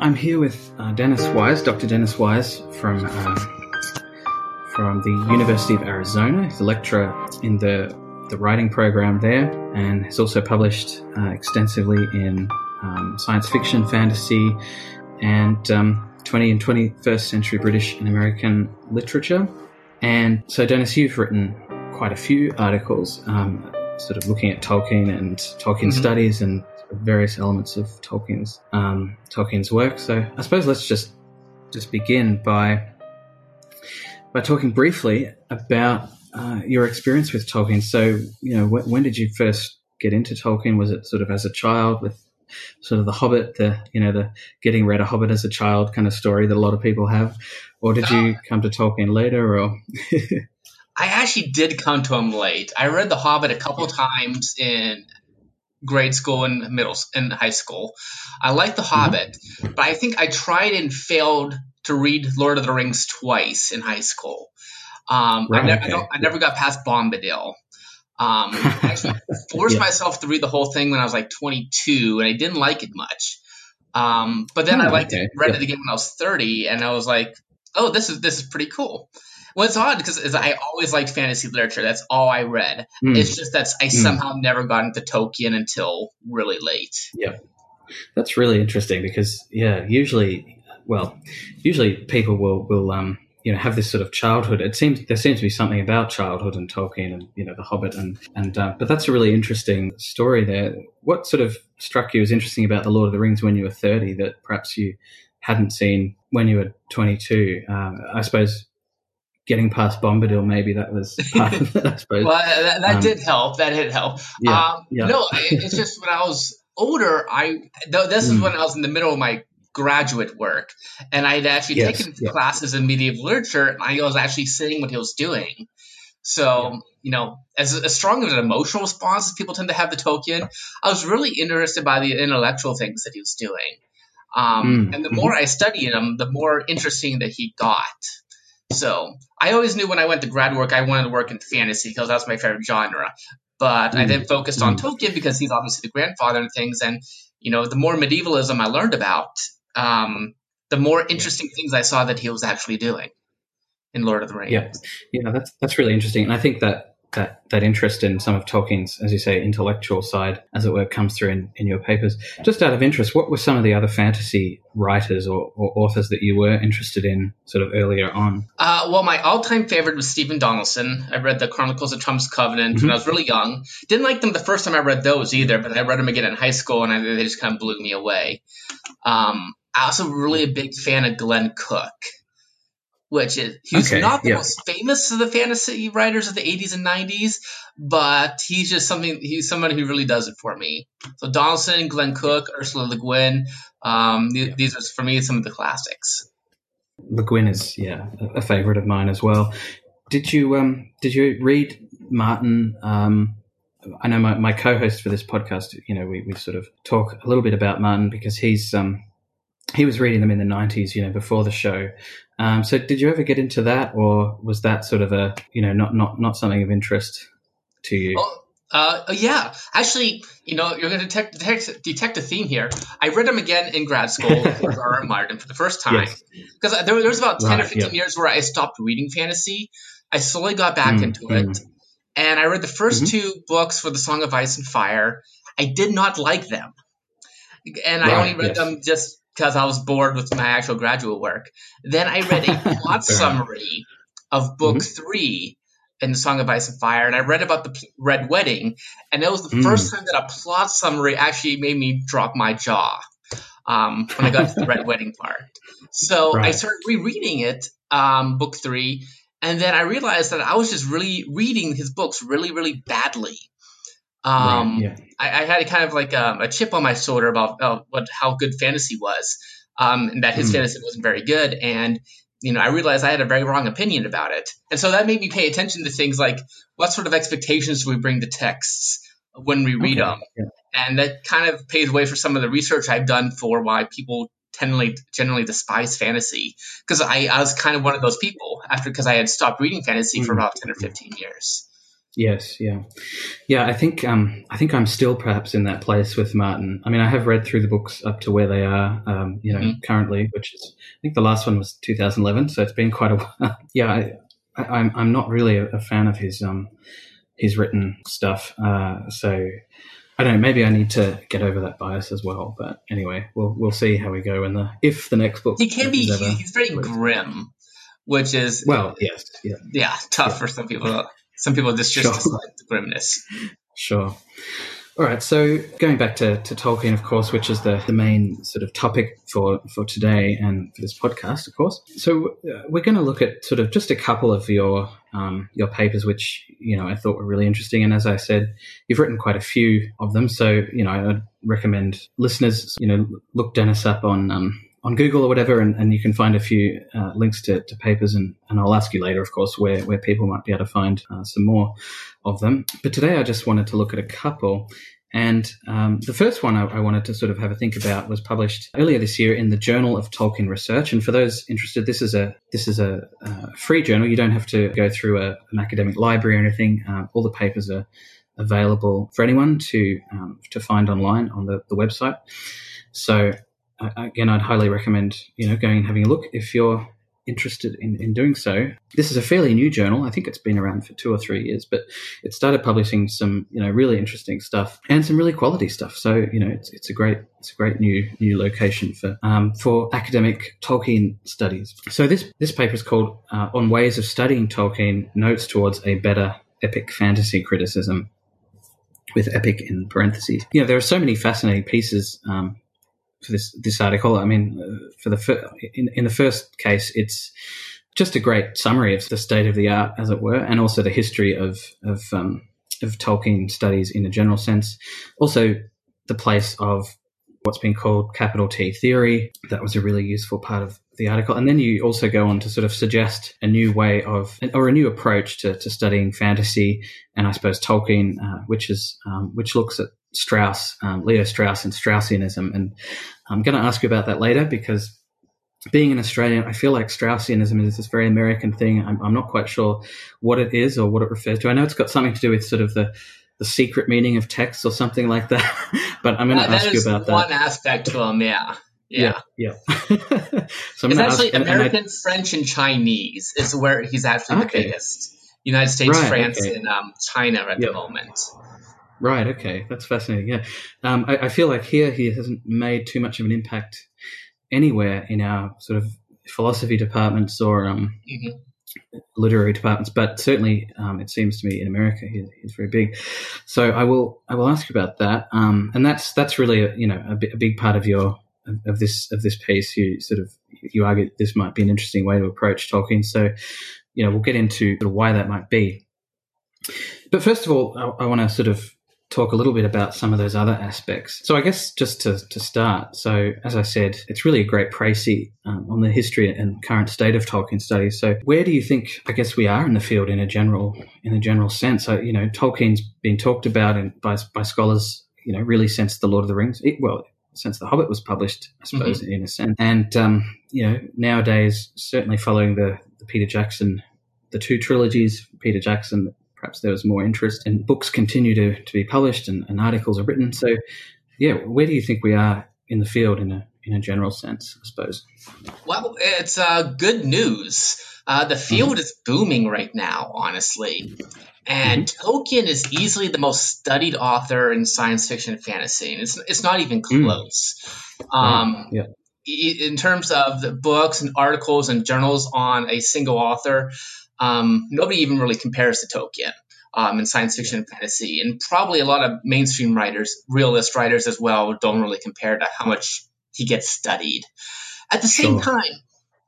I'm here with uh, Dennis Wise, Dr. Dennis Wise from um, from the University of Arizona. He's a lecturer in the the writing program there, and has also published uh, extensively in um, science fiction, fantasy, and um, 20 and 21st century British and American literature. And so, Dennis, you've written quite a few articles, um, sort of looking at Tolkien and Tolkien mm-hmm. studies and various elements of Tolkien's um, Tolkien's work. So, I suppose let's just just begin by by talking briefly about uh, your experience with Tolkien. So, you know, wh- when did you first get into Tolkien? Was it sort of as a child with sort of the Hobbit, the you know the getting read a Hobbit as a child kind of story that a lot of people have, or did you uh, come to Tolkien later? Or I actually did come to him late. I read the Hobbit a couple times in grade school and middle and high school. I liked the mm-hmm. Hobbit, but I think I tried and failed to read Lord of the Rings twice in high school. Um, right, I, ne- okay. I, I, never got past Bombadil. Um, I actually forced yeah. myself to read the whole thing when I was like 22, and I didn't like it much. Um, but then oh, I liked okay. it, read yeah. it again when I was 30, and I was like, "Oh, this is this is pretty cool." Well, it's odd because I always liked fantasy literature. That's all I read. Mm. It's just that I mm. somehow never got into Tolkien until really late. Yeah, that's really interesting because yeah, usually, well, usually people will will um you know have this sort of childhood. It seems there seems to be something about childhood and Tolkien and you know the Hobbit and and uh, but that's a really interesting story there. What sort of struck you as interesting about the Lord of the Rings when you were thirty that perhaps you hadn't seen when you were twenty two? Um, I suppose getting past Bombadil, maybe that was part of it. I suppose. well, that, that um, did help. That did help. Yeah, um, yeah. No, it's just when I was older, I this is mm. when I was in the middle of my graduate work, and I had actually yes, taken classes in medieval literature, and I was actually seeing what he was doing. So, yeah. you know, as, as strong of an emotional response as people tend to have the Tolkien, I was really interested by the intellectual things that he was doing. Um, mm. And the mm-hmm. more I studied him, the more interesting that he got. So I always knew when I went to grad work, I wanted to work in fantasy because that's my favorite genre. But mm. I then focused on mm. Tolkien because he's obviously the grandfather and things. And, you know, the more medievalism I learned about, um, the more interesting things I saw that he was actually doing in Lord of the Rings. Yeah, yeah, that's that's really interesting, and I think that that that interest in some of Tolkien's, as you say, intellectual side, as it were, comes through in, in your papers. Just out of interest, what were some of the other fantasy writers or, or authors that you were interested in sort of earlier on? Uh, well, my all-time favorite was Stephen Donaldson. I read the Chronicles of Thomas Covenant mm-hmm. when I was really young. Didn't like them the first time I read those either, but I read them again in high school, and I, they just kind of blew me away. Um, I also really a big fan of Glenn Cook, which is he's okay, not the yeah. most famous of the fantasy writers of the 80s and 90s, but he's just something. He's somebody who really does it for me. So Donaldson, Glenn Cook, Ursula Le Guin. Um, yeah. These are for me some of the classics. Le Guin is yeah a favorite of mine as well. Did you um did you read Martin? Um, I know my, my co-host for this podcast. You know, we, we sort of talk a little bit about Martin because he's um he was reading them in the 90s, you know, before the show. Um, so did you ever get into that or was that sort of a, you know, not, not, not something of interest to you? Oh, uh, yeah, actually, you know, you're going to detect, detect, detect a theme here. I read them again in grad school with R. Martin for the first time because yes. there, there, was about 10 right, or 15 yeah. years where I stopped reading fantasy. I slowly got back mm, into mm. it. And I read the 1st mm-hmm. two books for the Song of Ice and Fire. I did not like them. And right, I only read yes. them just because I was bored with my actual graduate work. Then I read a plot summary of book mm-hmm. three in the Song of Ice and Fire, and I read about the Red Wedding, and that was the mm. first time that a plot summary actually made me drop my jaw um, when I got to the Red Wedding part. So right. I started rereading it, um, book three, and then I realized that I was just really reading his books really, really badly. Um, right, yeah. I, I, had kind of like um, a chip on my shoulder about uh, what how good fantasy was, um, and that his mm. fantasy wasn't very good. And you know, I realized I had a very wrong opinion about it, and so that made me pay attention to things like what sort of expectations do we bring to texts when we read okay. them, yeah. and that kind of paves way for some of the research I've done for why people generally generally despise fantasy because I, I was kind of one of those people after because I had stopped reading fantasy mm. for about ten or fifteen years. Yes, yeah, yeah. I think um, I think I'm still perhaps in that place with Martin. I mean, I have read through the books up to where they are, um, you know, mm-hmm. currently, which is I think the last one was 2011, so it's been quite a while. yeah, I, I, am I'm, I'm not really a, a, fan of his um his written stuff, uh, so I don't know. Maybe I need to get over that bias as well. But anyway, we'll we'll see how we go in the if the next book. He can be. He's very grim, which is well, yes, yeah, yeah, tough yeah. for some people. Some people just just sure. the grimness. Sure. All right. So going back to, to Tolkien, of course, which is the, the main sort of topic for, for today and for this podcast, of course. So uh, we're going to look at sort of just a couple of your um, your papers, which you know I thought were really interesting. And as I said, you've written quite a few of them. So you know I'd recommend listeners, you know, look Dennis up on um, on Google or whatever, and, and you can find a few uh, links to, to papers, and, and I'll ask you later, of course, where, where people might be able to find uh, some more of them. But today I just wanted to look at a couple. And um, the first one I, I, wanted to sort of have a think about was published earlier this year in the Journal of Tolkien Research. And for those interested, this is a this is a, a free journal. You don't have to go through a, an academic library or anything. Uh, all the papers are available for anyone to um, to find online on the, the website. So again, I'd highly recommend you know going and having a look if you're interested in, in doing so. This is a fairly new journal. I think it's been around for two or three years, but it started publishing some you know really interesting stuff and some really quality stuff. So you know it's, it's a great it's a great new new location for um, for academic Tolkien studies. So this this paper is called uh, "On Ways of Studying Tolkien: Notes Towards a Better Epic Fantasy Criticism." With epic in parentheses. Yeah, there are so many fascinating pieces um, for this this article. I mean, uh, for the in in the first case, it's just a great summary of the state of the art, as it were, and also the history of of um, of Tolkien studies in a general sense. Also, the place of what's been called capital T theory. That was a really useful part of the article. And then you also go on to sort of suggest a new way of, or a new approach to, to studying fantasy and I suppose Tolkien, uh, which is, um, which looks at Strauss, um, Leo Strauss and Straussianism. And I'm going to ask you about that later because being an Australian, I feel like Straussianism is this very American thing. I'm, I'm, not quite sure what it is or what it refers to. I know it's got something to do with sort of the, the secret meaning of text or something like that. but I'm going to ask you about that. One aspect to them, yeah. Yeah. Yeah. yeah. so it's actually ask, American, and I, French, and Chinese is where he's actually okay. the biggest. United States, right, France, okay. and um, China at yep. the moment. Right. Okay. That's fascinating. Yeah. Um, I, I, feel like here he hasn't made too much of an impact anywhere in our sort of philosophy departments or um, mm-hmm. literary departments, but certainly um, it seems to me in America he, he's very big. So I will I will ask you about that. Um, and that's that's really a, you know a, a big part of your of, of this of this piece. You sort of you argue this might be an interesting way to approach Tolkien. So you know we'll get into sort of why that might be. But first of all, I, I want to sort of talk a little bit about some of those other aspects. So I guess just to, to start, so as I said, it's really a great précis um, on the history and current state of Tolkien studies. So where do you think, I guess we are in the field in a general, in a general sense? So, you know, Tolkien's been talked about in, by, by scholars, you know, really since The Lord of the Rings. It, well, since The Hobbit was published, I suppose, mm-hmm. in a sense. And, um, you know, nowadays, certainly following the, the Peter Jackson, the two trilogies, Peter Jackson, perhaps there was more interest and books continue to, to be published and, and articles are written. So, yeah, where do you think we are in the field in a in a general sense, I suppose? Well, it's uh, good news. Uh, the field mm-hmm. is booming right now, honestly. And mm-hmm. Tolkien is easily the most studied author in science fiction and fantasy. And it's, it's not even mm. close. Mm. Um, yeah. In terms of the books and articles and journals on a single author, um, nobody even really compares to Tolkien um, in science fiction and fantasy. And probably a lot of mainstream writers, realist writers as well, don't really compare to how much he gets studied. At the same sure. time,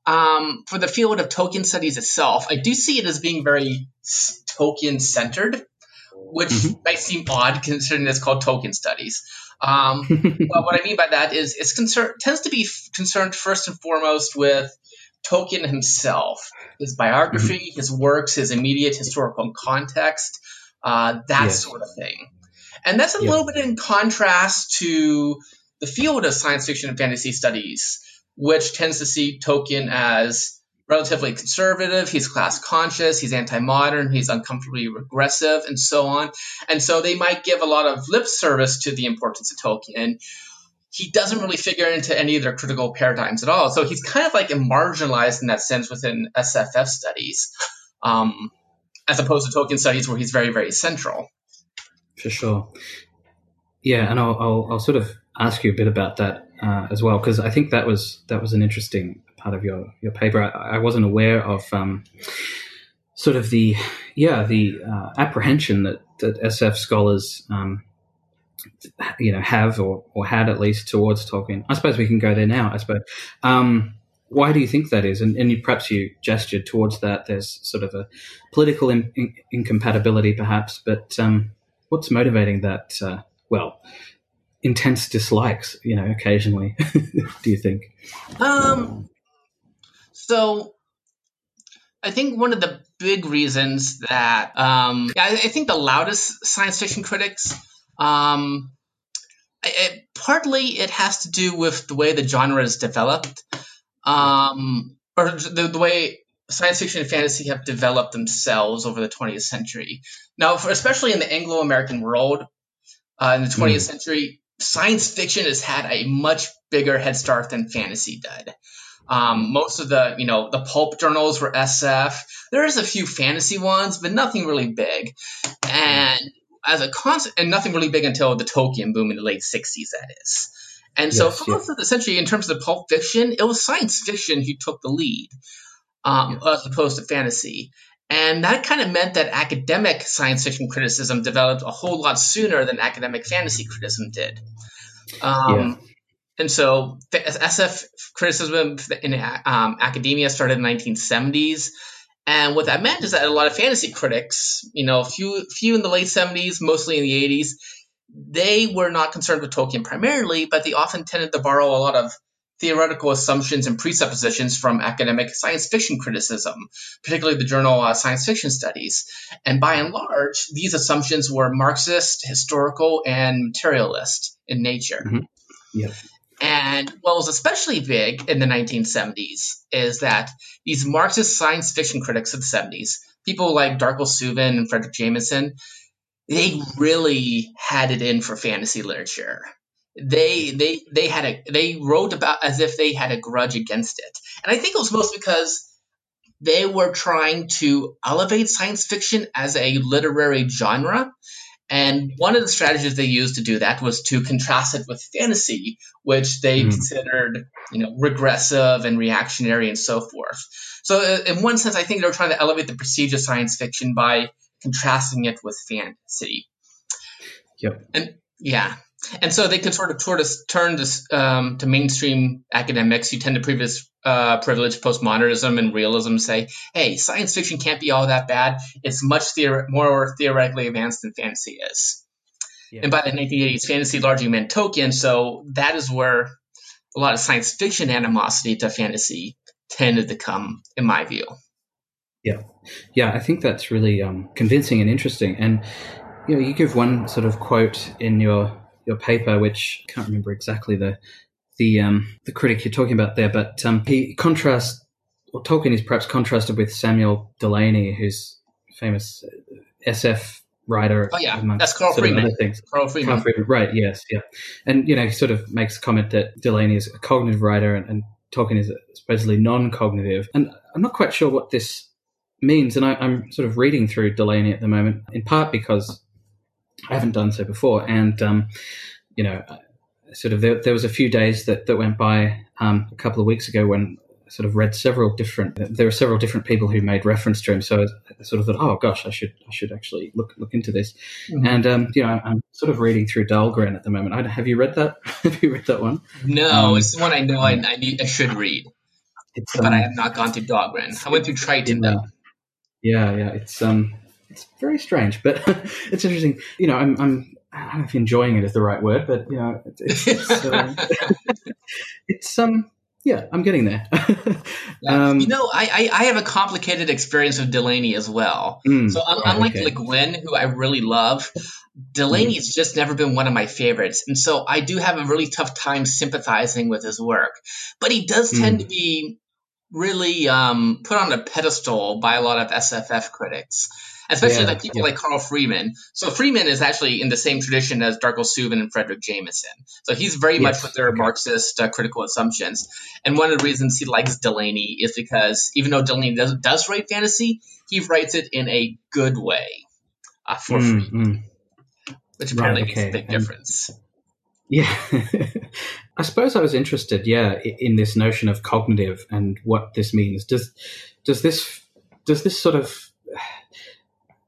um, for the field of Tolkien studies itself, I do see it as being very Tolkien centered, which mm-hmm. might seem odd considering it's called Tolkien studies. Um, but what I mean by that is it's concerned tends to be f- concerned first and foremost with Tolkien himself, his biography, mm-hmm. his works, his immediate historical context, uh, that yes. sort of thing. And that's a yeah. little bit in contrast to the field of science fiction and fantasy studies, which tends to see Tolkien as relatively conservative, he's class conscious, he's anti modern, he's uncomfortably regressive, and so on. And so they might give a lot of lip service to the importance of Tolkien. He doesn't really figure into any of their critical paradigms at all. So he's kind of like marginalized in that sense within SFF studies, um, as opposed to Tolkien studies where he's very, very central. For sure. Yeah, and I'll, I'll, I'll sort of ask you a bit about that uh, as well because I think that was that was an interesting part of your your paper. I, I wasn't aware of um, sort of the yeah the uh, apprehension that that SF scholars um, you know have or or had at least towards Tolkien. I suppose we can go there now. I suppose. Um, why do you think that is? And, and you, perhaps you gestured towards that. There's sort of a political in, in, incompatibility, perhaps. But um, what's motivating that? Uh, well, intense dislikes, you know, occasionally. do you think? Um, so I think one of the big reasons that um, I, I think the loudest science fiction critics, um, it, partly it has to do with the way the genre is developed, um, or the, the, way science fiction and fantasy have developed themselves over the 20th century. Now, for, especially in the Anglo-American world, uh, in the 20th mm. century, science fiction has had a much bigger head start than fantasy did. Um, most of the, you know, the pulp journals were SF. There's a few fantasy ones, but nothing really big. And as a concept, and nothing really big until the Tolkien boom in the late 60s, that is. And so, yes, yes. essentially, in terms of the pulp fiction, it was science fiction who took the lead, um, yes. as opposed to fantasy. And that kind of meant that academic science fiction criticism developed a whole lot sooner than academic fantasy criticism did. Um, yeah. And so SF criticism in um, academia started in the 1970s. And what that meant is that a lot of fantasy critics, you know, few few in the late 70s, mostly in the 80s, they were not concerned with Tolkien primarily, but they often tended to borrow a lot of theoretical assumptions and presuppositions from academic science fiction criticism, particularly the journal uh, Science Fiction Studies. And by and large, these assumptions were Marxist, historical, and materialist in nature. Mm-hmm. Yeah. And what was especially big in the 1970s is that these Marxist science fiction critics of the 70s, people like Darko Suvin and Fredric Jameson, they really had it in for fantasy literature. They they they had a they wrote about as if they had a grudge against it. And i think it was mostly because they were trying to elevate science fiction as a literary genre and one of the strategies they used to do that was to contrast it with fantasy which they mm. considered you know regressive and reactionary and so forth. So uh, in one sense i think they were trying to elevate the prestige of science fiction by contrasting it with fantasy. Yep. And yeah and so they can sort of sort of turn this um, to mainstream academics who tend to previous uh, privilege postmodernism and realism say, hey, science fiction can't be all that bad. It's much theor- more theoretically advanced than fantasy is. Yeah. And by the 1980s, fantasy largely meant Tolkien, so that is where a lot of science fiction animosity to fantasy tended to come, in my view. Yeah, yeah, I think that's really um, convincing and interesting. And you know, you give one sort of quote in your your paper, which I can't remember exactly the the um, the critic you're talking about there, but um, he contrasts, or Tolkien is perhaps contrasted with Samuel Delany, who's famous SF writer. Oh yeah, that's Carl Freedman. Other things. Carl Freedman. Carl Freedman. Right. Yes. Yeah. And you know, he sort of makes a comment that Delany is a cognitive writer and, and Tolkien is supposedly non-cognitive. And I'm not quite sure what this means. And I, I'm sort of reading through Delany at the moment, in part because I haven't done so before. And, um, you know, sort of there, there, was a few days that, that went by um, a couple of weeks ago when I sort of read several different, there were several different people who made reference to him. So I sort of thought, oh gosh, I should, I should actually look, look into this. Mm-hmm. And, um, you know, I'm sort of reading through Dhalgren at the moment. I, have you read that? have you read that one? No, um, it's the one I know I, I, need, I should read. but I um, have not gone through Dhalgren. I went through Triton though. Yeah, yeah. It's, um, it's very strange, but it's interesting. You know, I'm, I'm I don't know if enjoying it is the right word, but you know, it's it's, um, it's um yeah, I'm getting there. um, you know, I, I, I have a complicated experience with Delany as well. Mm, so unlike okay. Le Guin, who I really love, Delany has mm. just never been one of my favorites, and so I do have a really tough time sympathizing with his work. But he does tend mm. to be really um, put on a pedestal by a lot of SFF critics, especially yeah, like people yeah. like Carl Freedman. So Freedman is actually in the same tradition as Darko Suvin and Fredric Jameson. So he's very yes. much with their okay. Marxist uh, critical assumptions. And one of the reasons he likes Delany is because even though Delany does, does write fantasy, he writes it in a good way uh, for mm, free, mm. which apparently right, okay. makes a big and, difference. Yeah. I suppose I was interested, yeah, in this notion of cognitive and what this means. Does does this does this sort of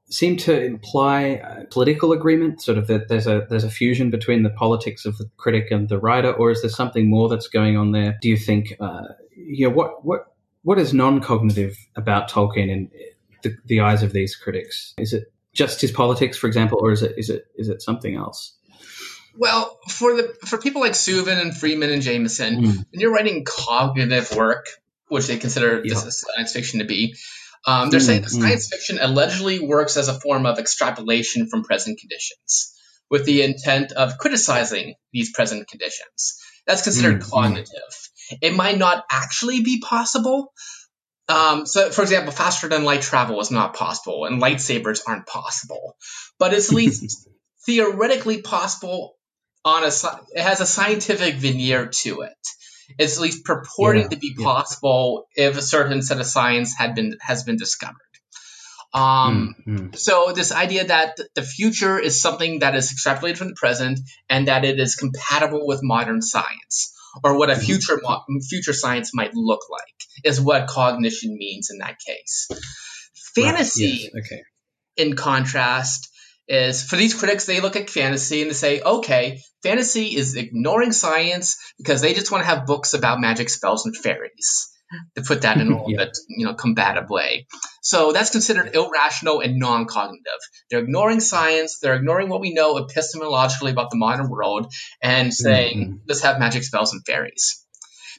seem to imply political agreement, sort of that there's a there's a fusion between the politics of the critic and the writer, or is there something more that's going on there? Do you think, uh, you know, what what what is non-cognitive about Tolkien in the, the eyes of these critics? Is it just his politics, for example, or is it is it is it something else? Well, for the for people like Suvin and Freedman and Jameson, mm. when you're writing cognitive work, which they consider yeah. this science fiction to be, um, they're mm, saying mm. science fiction allegedly works as a form of extrapolation from present conditions, with the intent of criticizing these present conditions. That's considered mm, mm. cognitive. It might not actually be possible. Um, so, for example, faster than light travel is not possible, and lightsabers aren't possible. But it's at least theoretically possible on a it has a scientific veneer to it. It's at least purporting yeah, to be yeah. possible if a certain set of science had been has been discovered. Um, mm-hmm. So this idea that the future is something that is extrapolated from the present and that it is compatible with modern science, or what a mm-hmm. future future science might look like, is what cognition means in that case. Fantasy, right. yes. okay. in contrast, is for these critics, they look at fantasy and they say, okay, fantasy is ignoring science because they just want to have books about magic spells and fairies. To put that in a little yeah. bit, you know, combative way. So that's considered irrational and non-cognitive. They're ignoring science. They're ignoring what we know epistemologically about the modern world and saying, mm-hmm. let's have magic spells and fairies.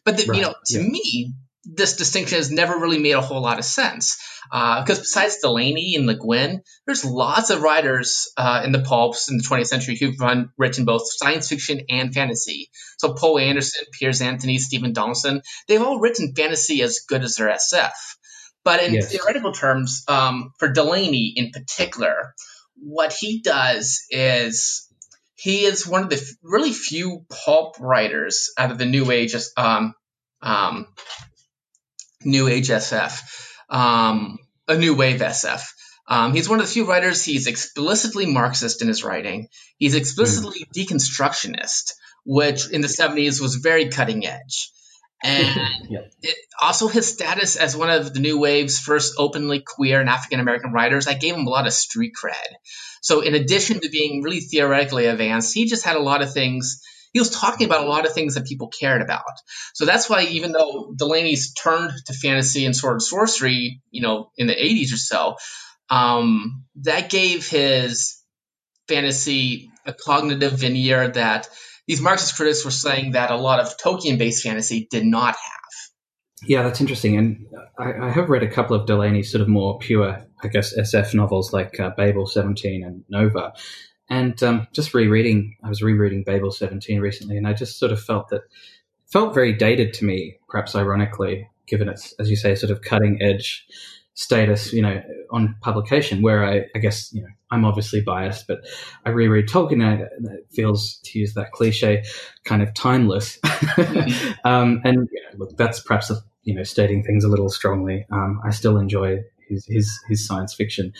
But the, right. you know, to yeah. me, this distinction has never really made a whole lot of sense. Because uh, besides Delany and Le Guin, there's lots of writers uh, in the pulps in the 20th century who've run, written both science fiction and fantasy. So Poul Anderson, Piers Anthony, Stephen Donaldson, they've all written fantasy as good as their SF. But in yes. theoretical terms, um, for Delany in particular, what he does is he is one of the really few pulp writers out of the New Age um, um, New Age SF, um, a New Wave SF. Um, he's one of the few writers. He's explicitly Marxist in his writing. He's explicitly mm. deconstructionist, which in the 70s was very cutting edge. And yep. it, also his status as one of the new wave's first openly queer and African American writers, I gave him a lot of street cred. So in addition to being really theoretically advanced, he just had a lot of things he was talking about a lot of things that people cared about. So that's why even though Delany's turned to fantasy and sword and sorcery, you know, in the 80s or so, um, that gave his fantasy a cognitive veneer that these Marxist critics were saying that a lot of Tolkien-based fantasy did not have. Yeah, that's interesting. And I, I, have read a couple of Delany's sort of more pure, I guess, SF novels like uh, Babel 17 and Nova. And um, just rereading, I was rereading Babel 17 recently, and I just sort of felt that felt very dated to me, perhaps ironically, given its, as you say, sort of cutting edge status, you know, on publication. Where I, I guess, you know, I'm obviously biased, but I reread Tolkien, and it feels, to use that cliche, kind of timeless. Mm-hmm. um, and look, that's perhaps a, you know stating things a little strongly. Um, I still enjoy his his, his science fiction,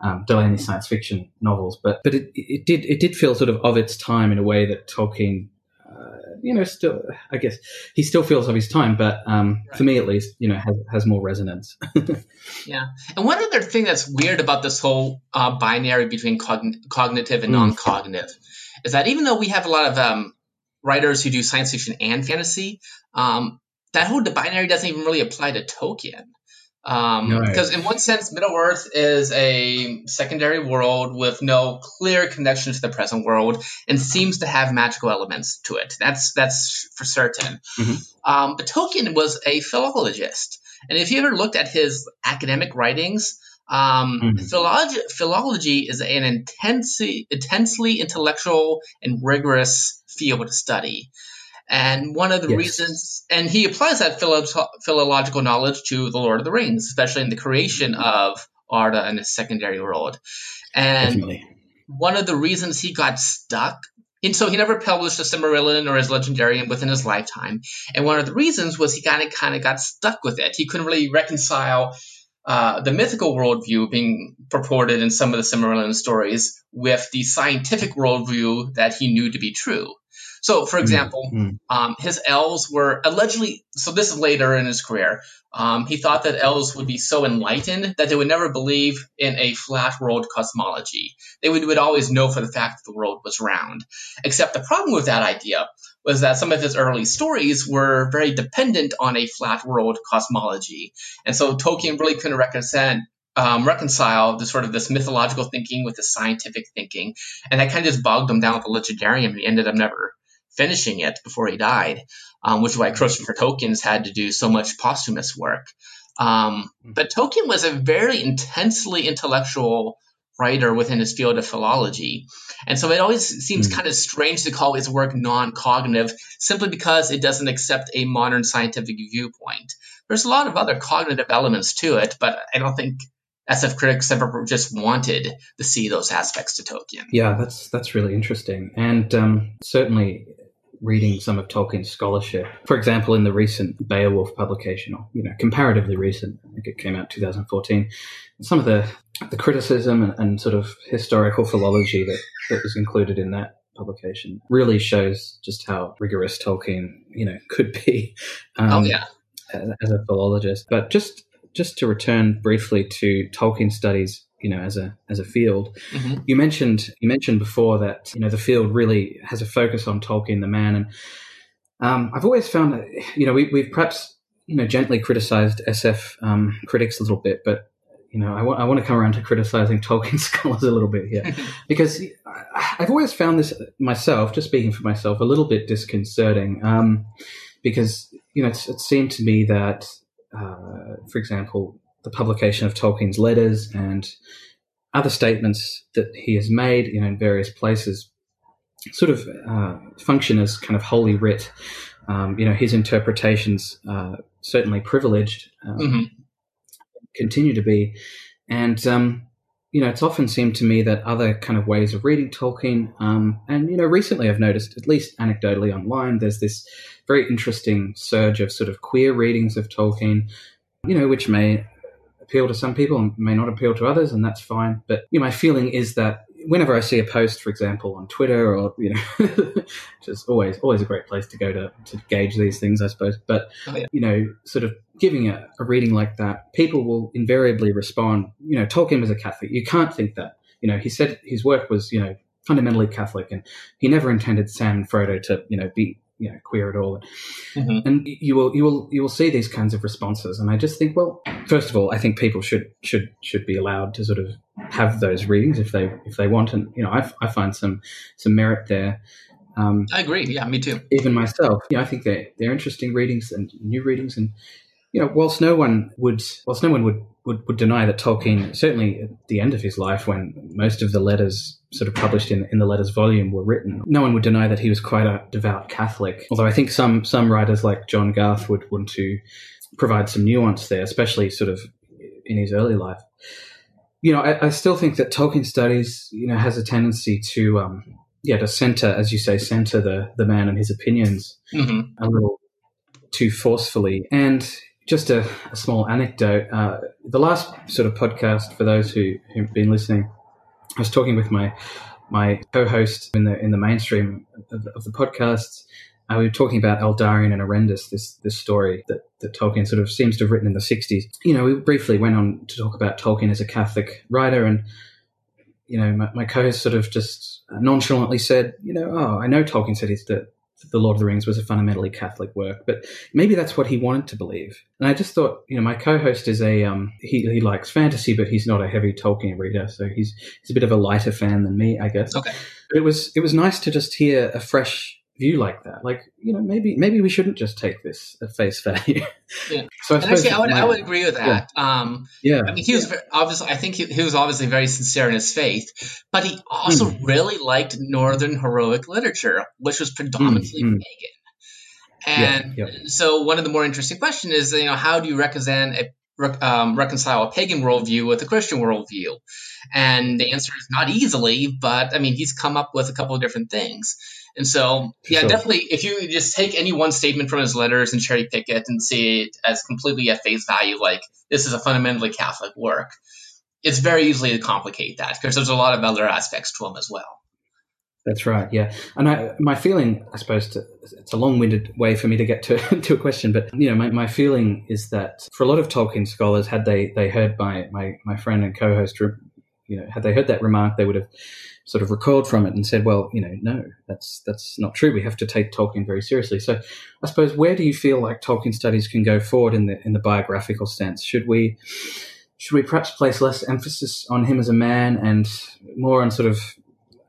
um, Delany science fiction novels. But but it, it did it did feel sort of of its time in a way that Tolkien. Uh, you know, still, I guess he still feels of his time, but um, right. for me at least, you know, has, has more resonance. yeah, and one other thing that's weird about this whole uh, binary between cogn- cognitive and mm. non-cognitive is that even though we have a lot of um, writers who do science fiction and fantasy, um, that whole binary doesn't even really apply to Tolkien. Um, because in one sense, Middle Earth is a secondary world with no clear connection to the present world, and seems to have magical elements to it. That's that's for certain. Mm-hmm. Um, but Tolkien was a philologist, and if you ever looked at his academic writings, um, mm-hmm. philology, philology is an intensely intensely intellectual and rigorous field to study. And one of the yes. reasons, and he applies that philological knowledge to the Lord of the Rings, especially in the creation of Arda and his secondary world. And Definitely. one of the reasons he got stuck and so he never published a Silmarillion or his Legendarium within his lifetime. And one of the reasons was he kind of kind of got stuck with it. He couldn't really reconcile uh, the mythical worldview being purported in some of the Silmarillion stories with the scientific worldview that he knew to be true. So, for hmm. example, mm-hmm. um, his elves were allegedly, so this is later in his career, um, he thought that elves would be so enlightened that they would never believe in a flat world cosmology. They would, would always know for the fact that the world was round. Except the problem with that idea was that some of his early stories were very dependent on a flat world cosmology. And so Tolkien really couldn't reconcile, um, reconcile the sort of this mythological thinking with the scientific thinking. And that kind of just bogged him down with the legendarium. He ended up never finishing it before he died, um, which is why Christopher Tolkien's had to do so much posthumous work. Um, hmm. but Tolkien was a very intensely intellectual writer within his field of philology. And so it always seems mm. kind of strange to call his work non cognitive simply because it doesn't accept a modern scientific viewpoint. There's a lot of other cognitive elements to it, but I don't think SF critics ever just wanted to see those aspects to Tolkien. Yeah, that's that's really interesting, and um, certainly reading some of Tolkien's scholarship. For example, in the recent Beowulf publication, or you know, comparatively recent, I think it came out 2014. Some of the the criticism and, and sort of historical philology that, that was included in that publication really shows just how rigorous Tolkien, you know, could be. Um, oh yeah. As a philologist, but just just to return briefly to Tolkien studies, you know, as a as a field, mm-hmm. you mentioned you mentioned before that you know the field really has a focus on Tolkien the man, and um, I've always found that you know we, we've perhaps you know gently criticized SF um, critics a little bit, but you know, I, want to come around to criticizing Tolkien scholars a little bit here because I've always found this myself, just speaking for myself, a little bit disconcerting. Um, because, you know, it seemed to me that uh, for example, the publication of Tolkien's letters and other statements that he has made, you know, in various places, sort of uh, function as kind of holy writ. Um, you know, his interpretations uh, certainly privileged, um, mm-hmm. continue to be, and um, you know, it's often seemed to me that other kind of ways of reading Tolkien, um, and you know, recently I've noticed, at least anecdotally online, there's this very interesting surge of sort of queer readings of Tolkien, you know, which may appeal to some people and may not appeal to others, and that's fine. But you know, my feeling is that whenever I see a post, for example, on Twitter or you know, just always always a great place to go to to gauge these things, I suppose. But oh, yeah. you know, sort of giving a, a reading like that, people will invariably respond, you know, Tolkien was a Catholic. You can't think that. You know, he said his work was, you know, fundamentally Catholic and he never intended Sam and Frodo to, you know, be you know queer at all. Mm-hmm. and you will you will you will see these kinds of responses and i just think well first of all i think people should should should be allowed to sort of have those readings if they if they want and you know i, I find some some merit there. Um, i agree. Yeah me too. even myself. You know i think they're, they're interesting readings and new readings and you know, whilst no one would, whilst no one would, would, would deny that Tolkien, certainly at the end of his life, when most of the letters sort of published in, in the letters volume were written, no one would deny that he was quite a devout Catholic. Although I think some some writers like John Garth would want to provide some nuance there, especially sort of in his early life. You know, I, I still think that Tolkien studies, you know, has a tendency to, um, yeah, to center, as you say, center the the man and his opinions mm-hmm. a little too forcefully. And just a, a small anecdote. Uh, the last sort of podcast for those who who've been listening, I was talking with my my co-host in the in the mainstream of, of the podcasts. Uh, we were talking about Aldarion and Erendis, this this story that, that Tolkien sort of seems to have written in the '60s. You know, we briefly went on to talk about Tolkien as a Catholic writer, and you know, my, my co-host sort of just nonchalantly said, you know, oh, I know Tolkien said he's the the Lord of the Rings was a fundamentally Catholic work, but maybe that's what he wanted to believe. And I just thought, you know, my co-host is a um, he he likes fantasy, but he's not a heavy Tolkien reader, so he's he's a bit of a lighter fan than me, I guess. Okay. But it was it was nice to just hear a fresh view like that. Like, you know, maybe maybe we shouldn't just take this at face value. Yeah. so I, and actually, I would, I would agree with that. Yeah. Um, yeah. I mean, he was very, obviously, I think he, he, was obviously very sincere in his faith, but he also mm. really liked Northern heroic literature, which was predominantly mm. pagan. And yeah, yeah. so one of the more interesting questions is, you know, how do you reconcile a um, reconcile a pagan worldview with a Christian worldview? And the answer is not easily, but I mean, he's come up with a couple of different things. And so, yeah, sure. definitely, if you just take any one statement from his letters and cherry pick it and see it as completely at face value, like this is a fundamentally Catholic work, it's very easily to complicate that because there's a lot of other aspects to him as well. That's right. Yeah, and I, my feeling, I suppose, to, it's a long-winded way for me to get to, to a question, but you know, my, my feeling is that for a lot of Tolkien scholars, had they they heard my my, my friend and co-host, you know, had they heard that remark, they would have sort of recoiled from it and said, "Well, you know, no, that's that's not true. We have to take Tolkien very seriously." So, I suppose, where do you feel like Tolkien studies can go forward in the in the biographical sense? Should we should we perhaps place less emphasis on him as a man and more on sort of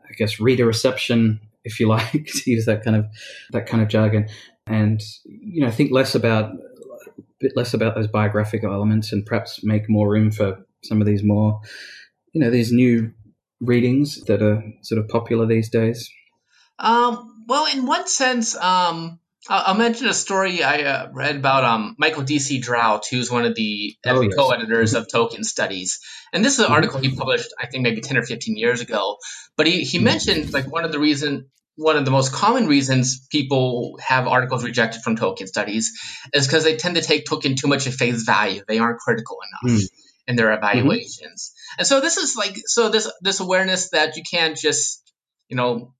I guess reader reception, if you like, to use that kind of that kind of jargon, and you know think less about a bit less about those biographical elements, and perhaps make more room for some of these more, you know, these new readings that are sort of popular these days. Um, well, in one sense, um, I'll mention a story I uh, read about um, Michael D.C. Drout, who's one of the oh, yes. co-editors of Tolkien Studies. And this is an mm-hmm. article he published, I think, maybe 10 or 15 years ago. But he, he mm-hmm. mentioned like one of the reason, one of the most common reasons people have articles rejected from Tolkien Studies is because they tend to take Tolkien too much at face value. They aren't critical enough. Mm. In their mm-hmm. evaluations, mm-hmm. and so this is like so this this awareness that you can't just you know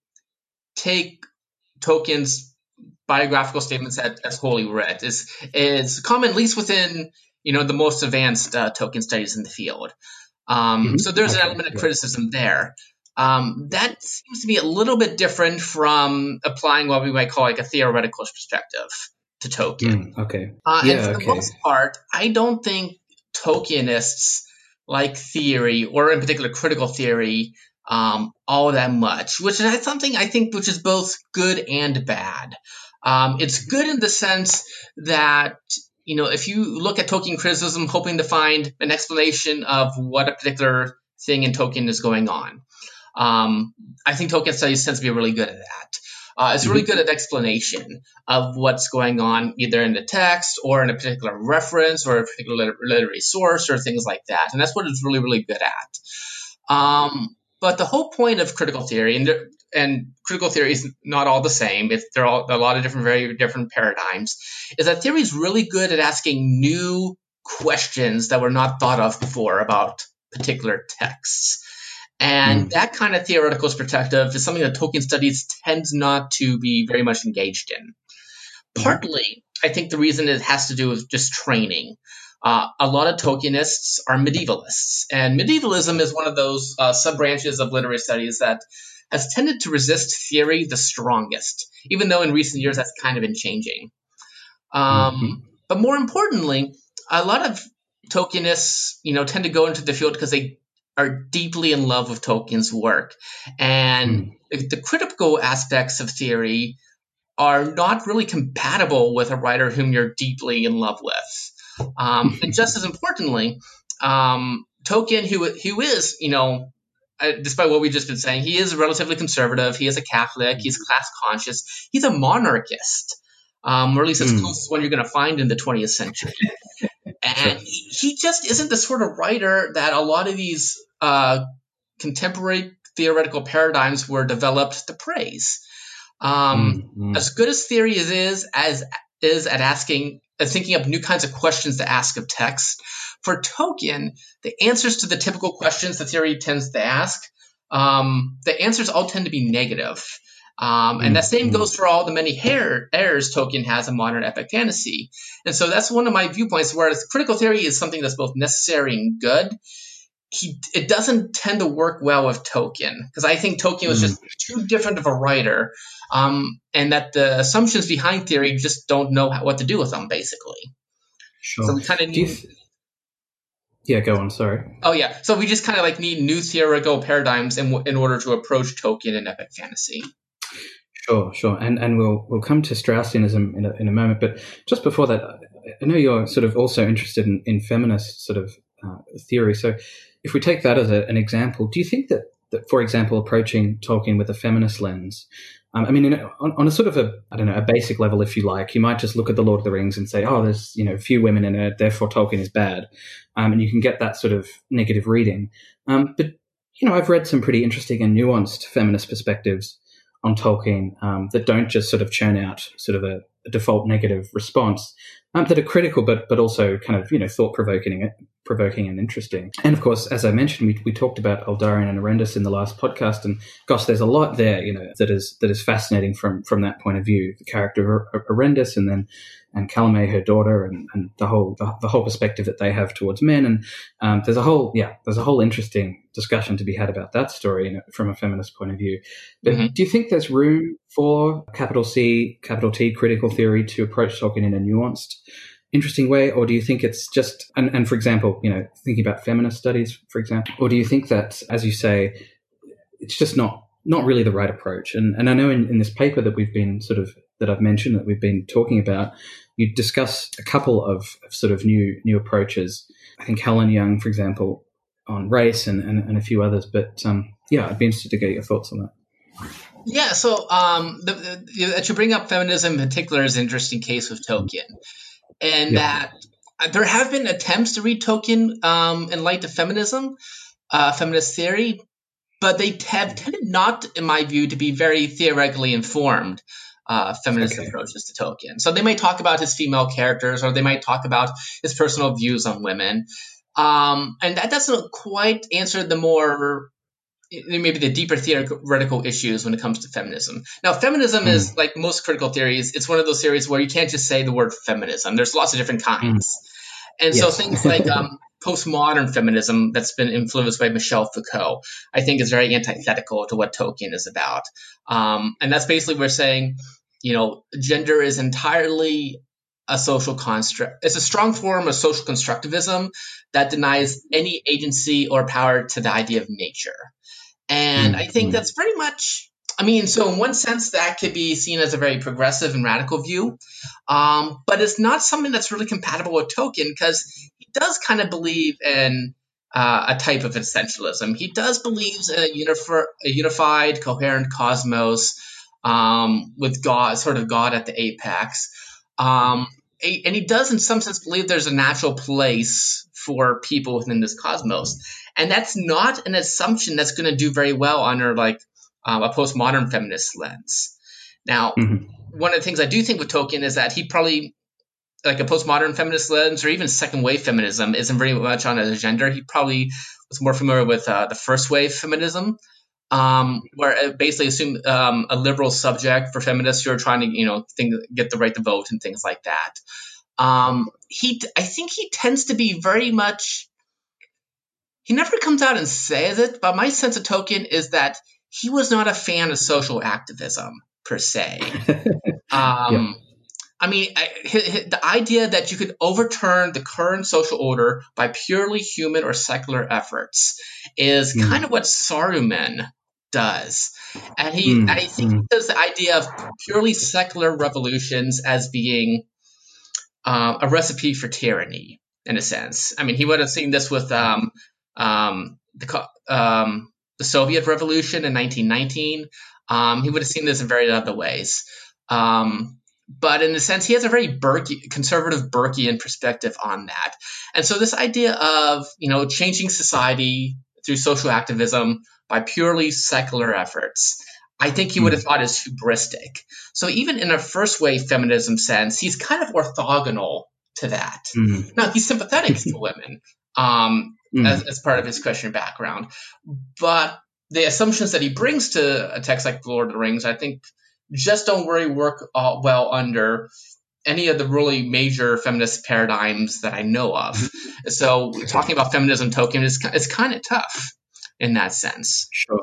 take Tolkien's biographical statements as, as wholly read is is common at least within you know the most advanced uh, Tolkien studies in the field. Um, mm-hmm. So there's an element of criticism there. Um, that seems to be a little bit different from applying what we might call like a theoretical perspective to Tolkien. Mm, okay. Uh, yeah, and for okay. the most part, I don't think Tolkienists like theory, or in particular critical theory, um, all that much, which is something I think which is both good and bad. Um, it's good in the sense that you know if you look at Tolkien criticism, hoping to find an explanation of what a particular thing in Tolkien is going on. Um, I think Tolkien studies tends to be really good at that. Uh, it's really mm-hmm. good at explanation of what's going on either in the text or in a particular reference or a particular literary source or things like that. And that's what it's really, really good at. Um, but the whole point of critical theory, and, and critical theory is not all the same, if there are a lot of different, very different paradigms, is that theory is really good at asking new questions that were not thought of before about particular texts. And mm. that kind of theoretical perspective is something that Tolkien studies tends not to be very much engaged in. Hmm. Partly, I think the reason it has to do with just training. Uh, a lot of Tolkienists are medievalists, and medievalism is one of those uh, sub branches of literary studies that has tended to resist theory the strongest, even though in recent years that's kind of been changing. Um, mm-hmm. But more importantly, a lot of Tolkienists, you know, tend to go into the field because they are deeply in love with Tolkien's work, and mm. the critical aspects of theory are not really compatible with a writer whom you're deeply in love with. Um, and just as importantly, um, Tolkien, who who is, you know, uh, despite what we've just been saying, he is relatively conservative. He is a Catholic. He's class conscious. He's a monarchist, um, or at least as mm. close as one you're going to find in the 20th century. and he just isn't the sort of writer that a lot of these uh, contemporary theoretical paradigms were developed to praise. Um, mm, As good as theory is, as is at asking and thinking up new kinds of questions to ask of text. For Tolkien, the answers to the typical questions the theory tends to ask, um, the answers all tend to be negative. Um, and that same goes for all the many hair, errors Tolkien has in modern epic fantasy. And so that's one of my viewpoints, whereas critical theory is something that's both necessary and good, he it doesn't tend to work well with Tolkien because I think Tolkien was just too different of a writer, um, and that the assumptions behind theory just don't know how, what to do with them basically. Sure. So we kind of need. Th- yeah, go on. Sorry. Oh yeah, so we just kind of like need new theoretical paradigms in in order to approach Tolkien in epic fantasy. Sure, sure, and and we'll we'll come to Straussianism in a, in a moment, but just before that, I know you're sort of also interested in, in feminist sort of uh, theory. So, if we take that as a, an example, do you think that, that, for example, approaching Tolkien with a feminist lens Um, I mean, a, on, on, a sort of a, I don't know, a basic level, if you like, you might just look at the Lord of the Rings and say, oh, there's, you know, few women in it, therefore Tolkien is bad. Um, and you can get that sort of negative reading. Um, but, you know, I've read some pretty interesting and nuanced feminist perspectives on Tolkien um, that don't just sort of churn out sort of a, a default negative response um, that are critical, but but also kind of you know thought provoking, provoking and interesting. And of course, as I mentioned, we, we talked about Aldarion and Erendis in the last podcast, and gosh, there's a lot there, you know, that is that is fascinating from from that point of view. The character of Erendis, and then Ancalimë, her daughter, and, and the whole the, the, whole perspective that they have towards men. And um, there's a whole yeah, there's a whole interesting discussion to be had about that story you know, from a feminist point of view. But mm-hmm. do you think there's room for capital C, capital T critical theory to approach Tolkien in a nuanced? Interesting way or do you think it's just and, and for example you know thinking about feminist studies for example or do you think that as you say it's just not not really the right approach and and i know in, in this paper that we've been sort of that i've mentioned that we've been talking about you discuss a couple of, of sort of new new approaches. I think Helen Young, for example, on race and, and, and a few others. But um, yeah, I'd be interested to get your thoughts on that. Yeah, so um, the, the, that you bring up feminism in particular is an interesting case with Tolkien, and yeah. that uh, there have been attempts to read Tolkien um, in light of feminism, uh, feminist theory, but they have tended not, in my view, to be very theoretically informed uh, feminist okay. approaches to Tolkien. So they might talk about his female characters, or they might talk about his personal views on women, um, and that doesn't quite answer the more maybe the deeper theoretical issues when it comes to feminism. Now, feminism mm. is like most critical theories. It's one of those theories where you can't just say the word feminism. There's lots of different kinds, mm. and yes. so things like um, postmodern feminism that's been influenced by Michel Foucault, I think is very antithetical to what Tolkien is about. Um, and that's basically we're saying, you know, gender is entirely a social construct. It's a strong form of social constructivism that denies any agency or power to the idea of nature. And mm-hmm. I think that's very much I mean, so in one sense, that could be seen as a very progressive and radical view, um, but it's not something that's really compatible with Tolkien because he does kind of believe in uh, a type of essentialism. He does believe in a, unifi- a unified, coherent cosmos um, with God, sort of God at the apex. Um, and he does, in some sense, believe there's a natural place for people within this cosmos. And that's not an assumption that's going to do very well under like um, a postmodern feminist lens. Now, mm-hmm. one of the things I do think with Tolkien is that he probably, like a postmodern feminist lens or even second wave feminism, isn't very much on a gender. He probably was more familiar with uh, the first wave feminism, um, where basically assume um, a liberal subject for feminists who are trying to, you know, think, get the right to vote and things like that. Um, he, I think he tends to be very much. He never comes out and says it, but my sense of Tolkien is that he was not a fan of social activism per se. um, yeah. I mean, the idea that you could overturn the current social order by purely human or secular efforts is mm. kind of what Saruman does. And he, mm. I think, mm. the idea of purely secular revolutions as being um, a recipe for tyranny, in a sense. I mean, he would have seen this with um, um, the um, the Soviet Revolution in 1919. Um, he would have seen this in very other ways. Um, but in a sense, he has a very Burke, conservative Burkean perspective on that. And so this idea of, you know, changing society through social activism by purely secular efforts, I think he would have hmm. thought is hubristic. So even in a first wave feminism sense, he's kind of orthogonal to that. Mm-hmm. Now he's sympathetic to women, um, mm. as, as part of his Christian background. But the assumptions that he brings to a text like Lord of the Rings, I think, just don't really work uh, well under any of the really major feminist paradigms that I know of. so talking about feminism Tolkien is, is kind of tough in that sense. Sure.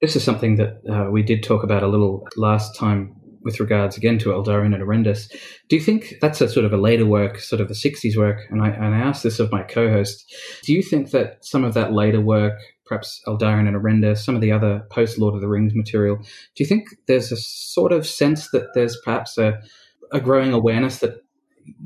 This is something that uh, we did talk about a little last time with regards again to Aldarion and Erendis. Do you think that's a sort of a later work, sort of a 60s work? And I, and I asked this of my co host. Do you think that some of that later work, perhaps Aldarion and Erendis, some of the other post Lord of the Rings material, do you think there's a sort of sense that there's perhaps a, a growing awareness that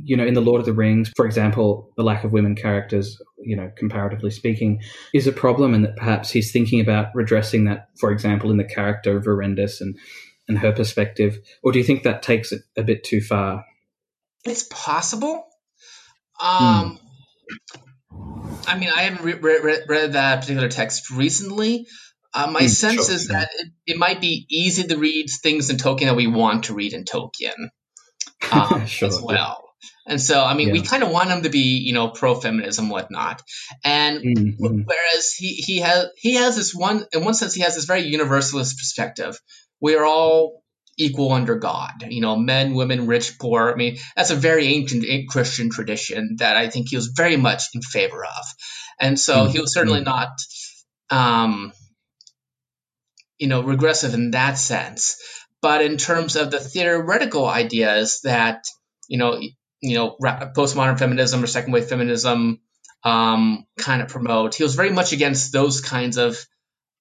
you know, in the Lord of the Rings, for example, the lack of women characters, you know, comparatively speaking, is a problem, and that perhaps he's thinking about redressing that, for example, in the character of Erendis and and her perspective, or do you think that takes it a bit too far? It's possible. Um, mm. I mean, I haven't re- re- read that particular text recently. Uh, my mm, sense sure, is that it, it, might be easy to read things in Tolkien that we want to read in Tolkien um, sure, as well. And so, I mean, yeah. we kind of want him to be, you know, pro-feminism, whatnot. And mm-hmm. whereas he, he has he has this one, in one sense, he has this very universalist perspective. We are all equal under God. You know, men, women, rich, poor. I mean, that's a very ancient Christian tradition that I think he was very much in favor of. And so mm-hmm. he was certainly mm-hmm. not, um, you know, regressive in that sense. But in terms of the theoretical ideas that, you know, you know, postmodern feminism or second wave feminism um, kind of promote. He was very much against those kinds of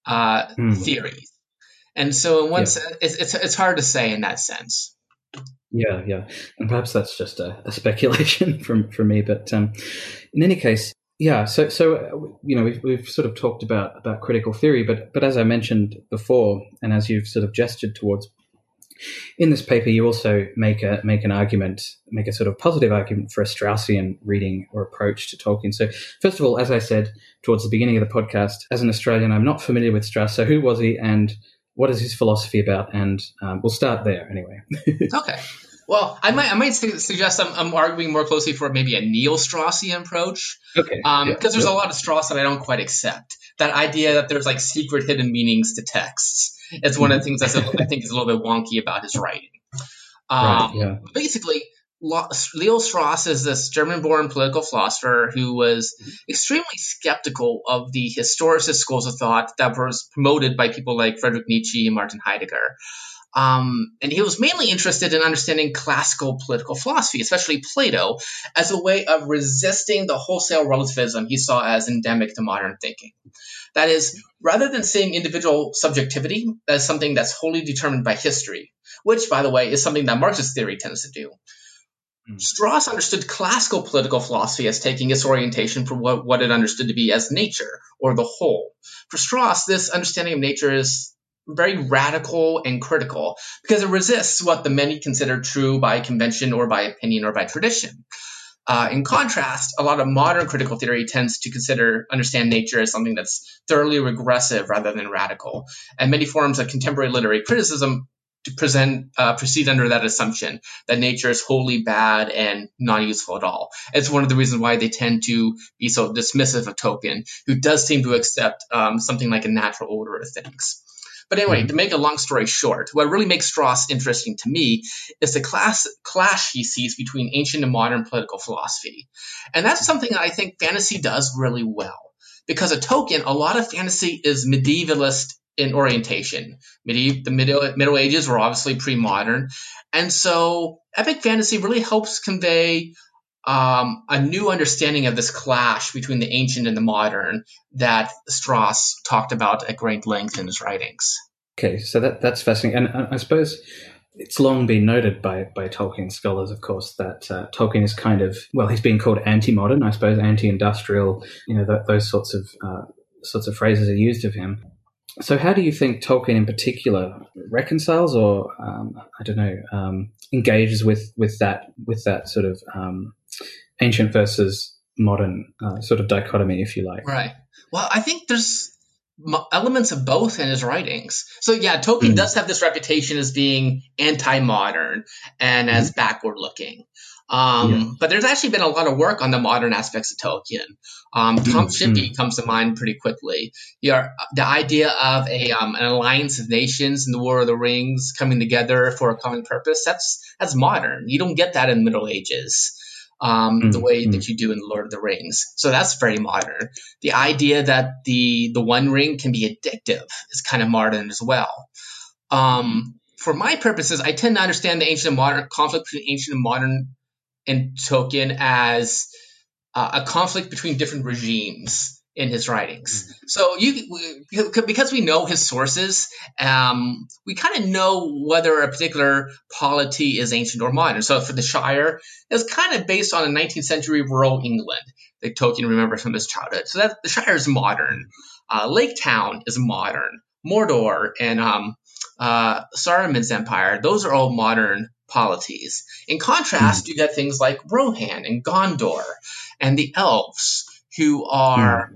uh, mm. theories, and so in one yeah. sense, it's, it's, it's hard to say in that sense. Yeah, yeah, and perhaps that's just a, a speculation from from me, but um, in any case, yeah. So so you know we've we've sort of talked about about critical theory, but but as I mentioned before, and as you've sort of gestured towards in this paper, you also make a make an argument, make a sort of positive argument for a Straussian reading or approach to Tolkien. So, first of all, as I said towards the beginning of the podcast, as an Australian, I'm not familiar with Strauss. So, who was he, and what is his philosophy about? And um, we'll start there anyway. okay. Well, I might I might suggest I'm, I'm, arguing more closely for maybe a neo-Straussian approach. Okay. Because um, yeah, there's yeah. a lot of Strauss that I don't quite accept. That idea that there's like secret hidden meanings to texts. It's one of the things I think is a little bit wonky about his writing. Um, right, yeah. Basically, Leo Strauss is this German-born political philosopher who was extremely skeptical of the historicist schools of thought that was promoted by people like Friedrich Nietzsche and Martin Heidegger. Um, and he was mainly interested in understanding classical political philosophy, especially Plato, as a way of resisting the wholesale relativism he saw as endemic to modern thinking. That is, rather than seeing individual subjectivity as something that's wholly determined by history, which, by the way, is something that Marxist theory tends to do. Hmm. Strauss understood classical political philosophy as taking its orientation from what, what it understood to be as nature, or the whole. For Strauss, this understanding of nature is very radical and critical because it resists what the many consider true by convention or by opinion or by tradition. Uh, in contrast, a lot of modern critical theory tends to consider understand nature as something that's thoroughly regressive rather than radical, and many forms of contemporary literary criticism present uh, proceed under that assumption that nature is wholly bad and not useful at all. It's one of the reasons why they tend to be so dismissive of Tolkien, who does seem to accept um, something like a natural order of things. But anyway, mm-hmm. to make a long story short, what really makes Strauss interesting to me is the class, clash he sees between ancient and modern political philosophy. And that's something that I think fantasy does really well. Because a token, a lot of fantasy is medievalist in orientation. Medieval, the Middle, Middle Ages were obviously pre-modern. And so epic fantasy really helps convey um, a new understanding of this clash between the ancient and the modern that Strauss talked about at great length in his writings. Okay, so that that's fascinating, and I suppose it's long been noted by by Tolkien scholars, of course, that uh, Tolkien is kind of well, he's been called anti-modern, I suppose, anti-industrial. You know, th- those sorts of uh, sorts of phrases are used of him. So, how do you think Tolkien, in particular, reconciles, or um, I don't know, um, engages with with that with that sort of um, ancient versus modern uh, sort of dichotomy, if you like? Right. Well, I think there's elements of both in his writings. So yeah, Tolkien mm. does have this reputation as being anti-modern and as mm. backward-looking. Um, yeah. But there's actually been a lot of work on the modern aspects of Tolkien. Um, mm-hmm. Tom Shippey mm-hmm. comes to mind pretty quickly. the idea of a um, an alliance of nations in the War of the Rings coming together for a common purpose. That's that's modern. You don't get that in the Middle Ages. Um, mm-hmm. the way that you do in Lord of the Rings. So that's very modern. The idea that the the One Ring can be addictive is kind of modern as well. Um, for my purposes, I tend to understand the ancient and modern conflict between ancient and modern and Tolkien as uh, a conflict between different regimes in his writings. Mm-hmm. So you because we know his sources, um, we kind of know whether a particular polity is ancient or modern. So for the Shire, it's kind of based on a 19th century rural England that Tolkien remembers from his childhood. So that the Shire is modern. Uh, Lake Town is modern. Mordor and um, uh, Saruman's empire, those are all modern polities. In contrast, mm. you get things like Rohan and Gondor and the elves, who are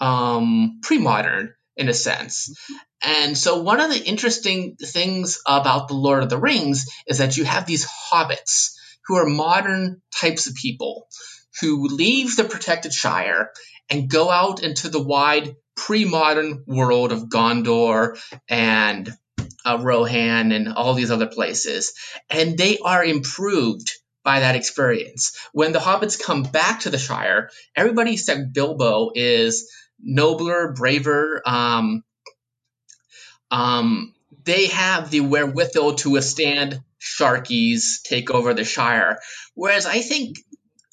mm. um, pre modern in a sense. And so, one of the interesting things about The Lord of the Rings is that you have these hobbits who are modern types of people who leave the protected Shire and go out into the wide pre modern world of Gondor and uh, Rohan and all these other places. And they are improved by that experience. When the hobbits come back to the Shire, everybody except Bilbo is nobler, braver. Um, um, they have the wherewithal to withstand Sharky's take over the Shire. Whereas I think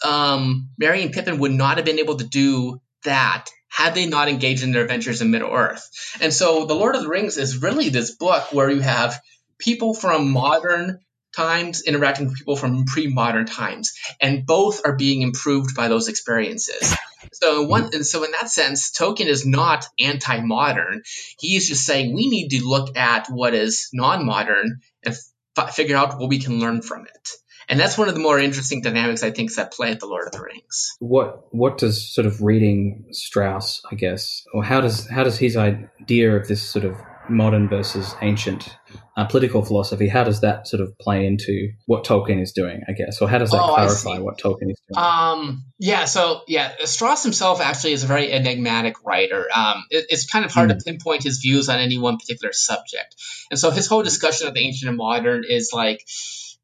um, Merry and Pippin would not have been able to do that had they not engaged in their adventures in Middle Earth. And so The Lord of the Rings is really this book where you have people from modern times interacting with people from pre-modern times, and both are being improved by those experiences. So in one, and so in that sense, Tolkien is not anti-modern. he is just saying we need to look at what is non-modern and f- figure out what we can learn from it. And that's one of the more interesting dynamics I think that play at the Lord of the Rings. What what does sort of reading Strauss, I guess, or how does how does his idea of this sort of modern versus ancient uh, political philosophy, how does that sort of play into what Tolkien is doing, I guess, or how does that oh, clarify what Tolkien is doing? Um, yeah, so yeah, Strauss himself actually is a very enigmatic writer. Um, it, it's kind of hard mm. to pinpoint his views on any one particular subject, and so his whole discussion of the ancient and modern is like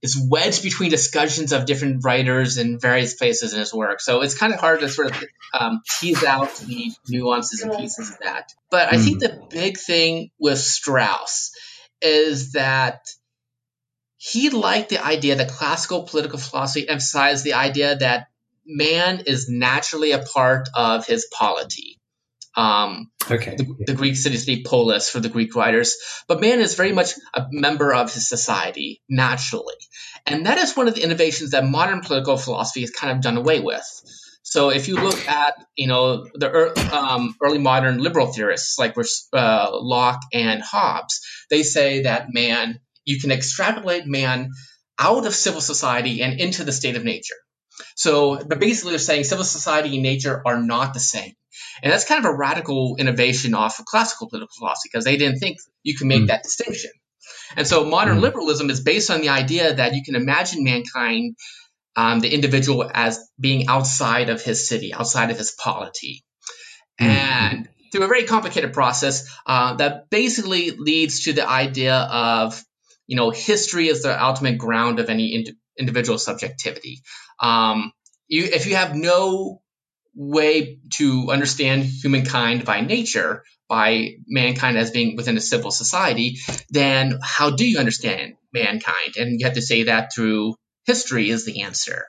is wedged between discussions of different writers in various places in his work. So it's kind of hard to sort of um, tease out the nuances and pieces of that. But I think hmm. the big thing with Strauss is that he liked the idea that classical political philosophy emphasized the idea that man is naturally a part of his polity. Um, okay. The, the, Greek city state polis for the Greek writers. But man is very much a member of his society naturally. And that is one of the innovations that modern political philosophy has kind of done away with. So if you look at, you know, the early, um, early modern liberal theorists like uh, Locke and Hobbes, they say that man, you can extrapolate man out of civil society and into the state of nature. So, but basically, they're saying civil society and nature are not the same. And that's kind of a radical innovation off of classical political philosophy because they didn't think you can make mm. that distinction. And so modern mm. liberalism is based on the idea that you can imagine mankind, um, the individual, as being outside of his city, outside of his polity. Mm. And through a very complicated process uh, that basically leads to the idea of, you know, history is the ultimate ground of any ind- individual subjectivity. Um, you, if you have no way to understand humankind by nature, by mankind as being within a civil society, then how do you understand mankind? And you have to say that through history is the answer.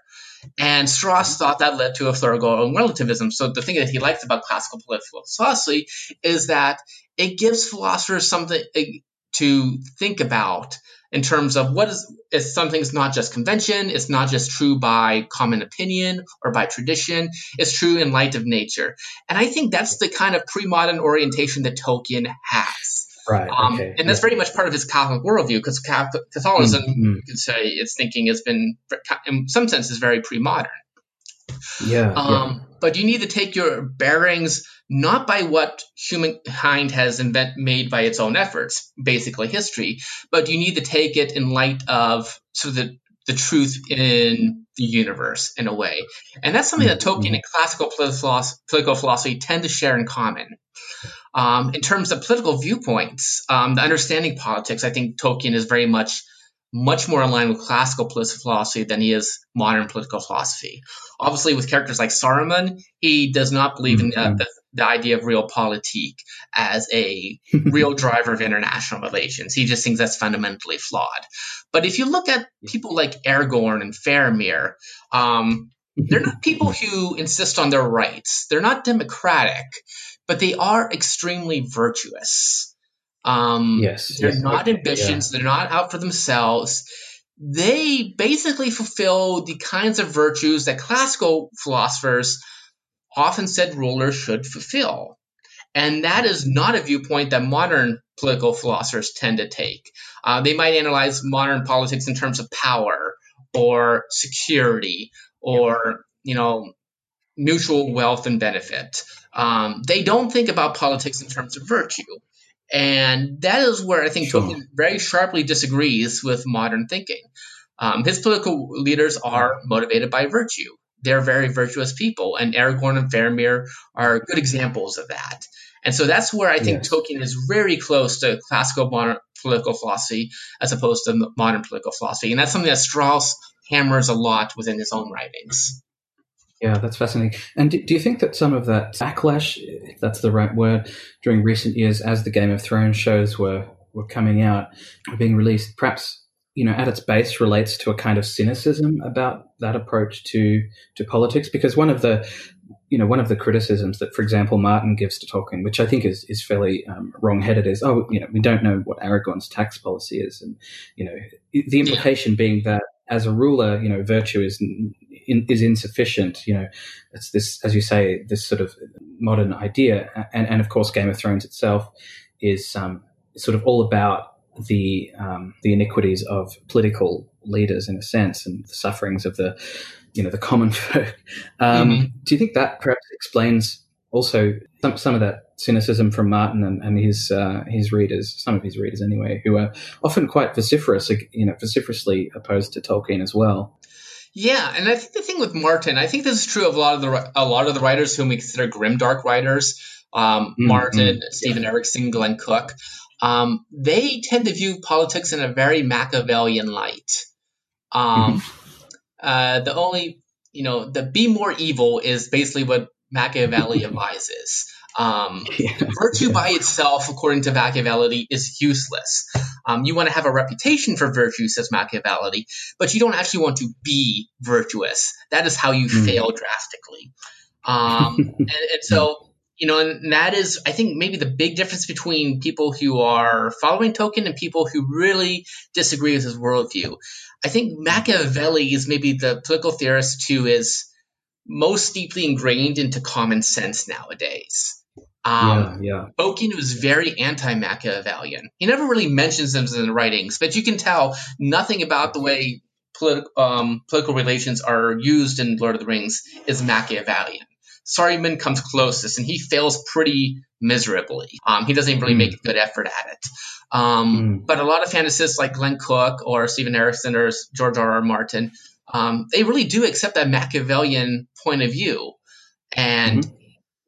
And Strauss thought that led to a thorough relativism. So the thing that he likes about classical political philosophy is that it gives philosophers something to think about in terms of what is if something's not just convention, it's not just true by common opinion or by tradition, it's true in light of nature. And I think that's the kind of pre-modern orientation that Tolkien has. Right. Um, okay. And that's very much part of his Catholic worldview because Catholicism, mm-hmm. you could say, its thinking has been, in some senses, very pre-modern. Yeah, um, yeah. But you need to take your bearings not by what humankind has invent, made by its own efforts, basically history, but you need to take it in light of sort of the, the truth in the universe in a way. And that's something that Tolkien mm-hmm. and classical political philosophy tend to share in common. Um, in terms of political viewpoints, um, the understanding politics, I think Tolkien is very much much more in line with classical political philosophy than he is modern political philosophy. Obviously, with characters like Saruman, he does not believe in uh, mm-hmm. the, the, idea of real realpolitik as a real driver of international relations. He just thinks that's fundamentally flawed. But if you look at people like Aragorn and Faramir, um, they're not people who insist on their rights. They're not democratic, but they are extremely virtuous. Um, yes, they're yes, not ambitions. Yeah. They're not out for themselves. They basically fulfill the kinds of virtues that classical philosophers often said rulers should fulfill. And that is not a viewpoint that modern political philosophers tend to take. Uh, they might analyze modern politics in terms of power or security or, you know, mutual wealth and benefit. Um, they don't think about politics in terms of virtue. And that is where I think sure. Tolkien very sharply disagrees with modern thinking. Um, his political leaders are motivated by virtue. They're very virtuous people, and Aragorn and Faramir are good examples of that. And so that's where I think yes. Tolkien is very close to classical modern political philosophy as opposed to modern political philosophy. And that's something that Strauss hammers a lot within his own writings. Yeah, that's fascinating. And do, do, you think that some of that backlash, if that's the right word, during recent years as the Game of Thrones shows were, were coming out, were being released, perhaps you know, at its base relates to a kind of cynicism about that approach to to politics. Because one of the you know, one of the criticisms that, for example, Martin gives to Tolkien, which I think is is fairly um, wrong-headed, is oh, you know, we don't know what Aragorn's tax policy is, and you know, the implication being that as a ruler, you know, virtue is in, is insufficient. You know, it's this, as you say, this sort of modern idea, and and of course, Game of Thrones itself is um, sort of all about the um, the iniquities of political leaders in a sense and the sufferings of the you know the common folk. Um, mm-hmm. Do you think that perhaps explains also some, some of that cynicism from Martin and, and his uh, his readers, some of his readers anyway, who are often quite vociferous, you know, vociferously opposed to Tolkien as well? Yeah, and I think the thing with Martin, I think this is true of a lot of the a lot of the writers whom we consider grimdark writers, um, mm-hmm. Martin, Stephen yeah. Erikson, Glenn Cook. Um, they tend to view politics in a very Machiavellian light. Um, mm-hmm. uh, the only, you know, the be more evil is basically what Machiavelli advises. Um, yeah. Virtue by itself, according to Machiavelli, is useless. Um, you want to have a reputation for virtue, says Machiavelli, but you don't actually want to be virtuous. That is how you mm. fail drastically. Um, and, and, so you know, and that is, I think, maybe the big difference between people who are following Tolkien and people who really disagree with his worldview. I think Machiavelli is maybe the political theorist who is most deeply ingrained into common sense nowadays. Um, yeah, yeah. Tolkien was very anti-Machiavellian. He never really mentions them in the writings, but you can tell nothing about the way politi- um, political relations are used in Lord of the Rings is Machiavellian. Saruman comes closest, and he fails pretty miserably. Um, he doesn't really mm. make a good effort at it. Um, mm. But a lot of fantasists like Glenn Cook or Stephen Erikson or George R. R. Martin, um, they really do accept that Machiavellian point of view. And mm-hmm.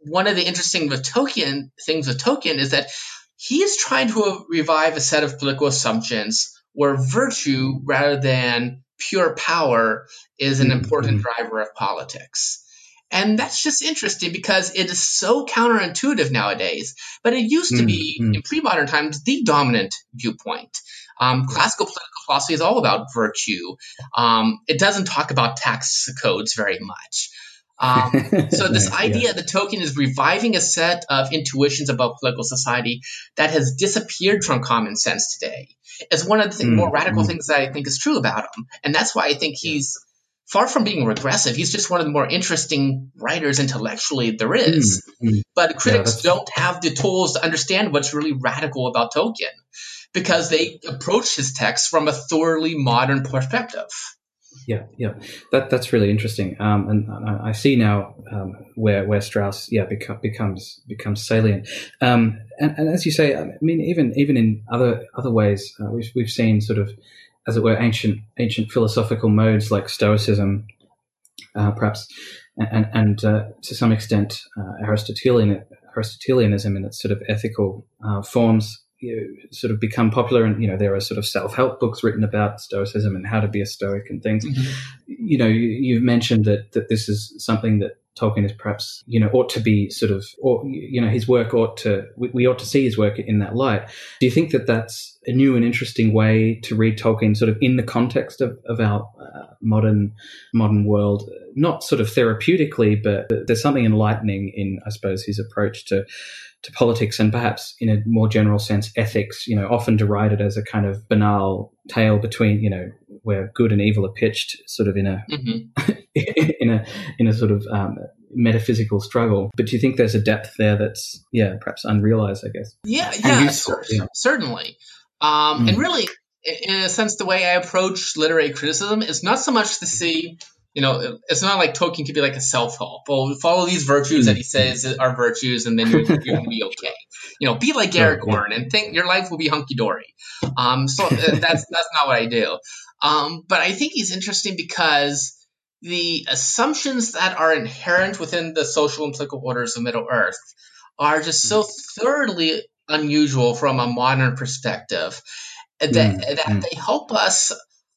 One of the interesting with Tolkien things with Tolkien is that he is trying to revive a set of political assumptions where virtue rather than pure power is an mm-hmm. important driver of politics. And that's just interesting because it is so counterintuitive nowadays. But it used to be, mm-hmm. in pre modern times, the dominant viewpoint. Um, classical political philosophy is all about virtue. Um, it doesn't talk about tax codes very much. Um, so this idea yeah. that Tolkien is reviving a set of intuitions about political society that has disappeared from common sense today is one of the th- mm, more radical mm. things that I think is true about him, and that's why I think he's far from being regressive, he's just one of the more interesting writers intellectually there is. Mm-hmm. But critics yeah, don't have the tools to understand what's really radical about Tolkien because they approach his text from a thoroughly modern perspective. Yeah, yeah, that that's really interesting, um, and, I see now um, where where Strauss, yeah, beco- becomes becomes salient. Um, and, and, as you say, I mean, even even in other other ways, uh, we've we've seen sort of as it were, ancient ancient philosophical modes like Stoicism, uh, perhaps, and and uh, to some extent uh, Aristotelian Aristotelianism in its sort of ethical uh, forms. You know, sort of become popular, and you know there are sort of self-help books written about Stoicism and how to be a Stoic and things. Mm-hmm. You know, you, you've mentioned that that this is something that Tolkien is perhaps, you know, ought to be sort of, or, you know, his work ought to, we, we, ought to see his work in that light. Do you think that that's a new and interesting way to read Tolkien sort of in the context of, of our uh, modern, modern world? Not sort of therapeutically, but there's something enlightening in, I suppose, his approach to, to politics and perhaps in a more general sense, ethics, you know, often derided as a kind of banal tale between, you know, where good and evil are pitched sort of in a, mm-hmm. in a in a sort of um, metaphysical struggle. But do you think there's a depth there that's, yeah, perhaps unrealized, I guess? Yeah, yeah, useful, cer- yeah. certainly. Um, mm. And really, in a sense, the way I approach literary criticism is not so much to see, you know, it's not like Tolkien could be like a self-help. Well, follow these virtues mm. that he says are virtues, and then you're, you're going to be okay. You know, be like Aragorn and think your life will be hunky dory. Um, so uh, that's that's not what I do. Um, but I think he's interesting because the assumptions that are inherent within the social and political orders of Middle Earth are just so thoroughly unusual from a modern perspective that, mm, that mm. they help us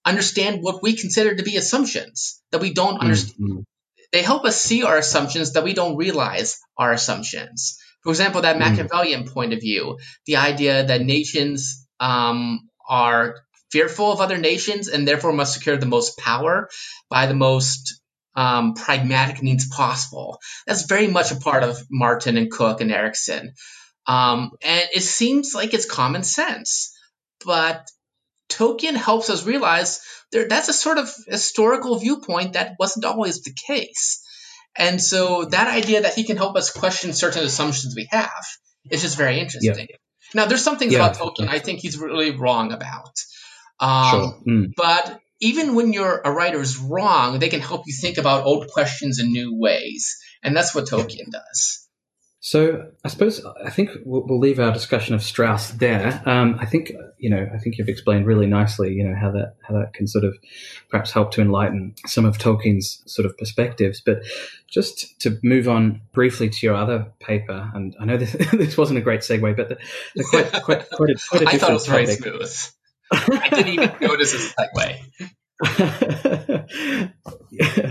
understand what we consider to be assumptions that we don't understand. Mm. They help us see our assumptions that we don't realize are assumptions. For example, that mm. Machiavellian point of view, the idea that nations um, are fearful of other nations and therefore must secure the most power by the most um, pragmatic means possible. That's very much a part of Martin and Cook and Erikson. Um, and it seems like it's common sense. But Tolkien helps us realize there, that's a sort of historical viewpoint that wasn't always the case. And so that idea that he can help us question certain assumptions we have is just very interesting. Yeah. Now, there's some things yeah. about Tolkien I think he's really wrong about. Um, sure. Mm. But even when you're a writer is wrong, they can help you think about old questions in new ways. And that's what Tolkien does. So I suppose I think we'll, we'll leave our discussion of Strauss there. Um, I think you know I think you've explained really nicely you know how that how that can sort of perhaps help to enlighten some of Tolkien's sort of perspectives. But just to move on briefly to your other paper, and I know this, this wasn't a great segue, but the, the quite quite quite a, quite a different I thought it was topic. very smooth. I didn't even notice a segue.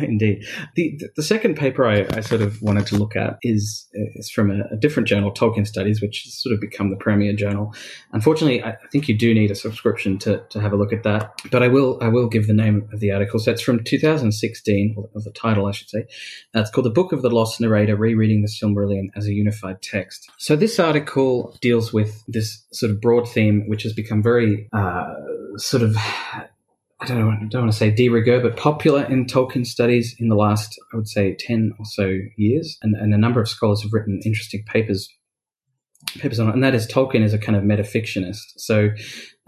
Indeed. The the second paper I, I, sort of wanted to look at is is from a, a, different journal, Tolkien Studies, which has sort of become the premier journal. Unfortunately, I, I think you do need a subscription to, to have a look at that. But I will I will give the name of the article. So it's from 2016, or the title, I should say. Uh, it's called "The Book of the Lost Narrator: Rereading the Silmarillion as a Unified Text." So this article deals with this sort of broad theme, which has become very uh, sort of I don't, know, don't want to say de rigueur, but popular in Tolkien studies in the last, I would say, 10 or so years. And, and a number of scholars have written interesting papers papers on it, and that is Tolkien is a kind of metafictionist. So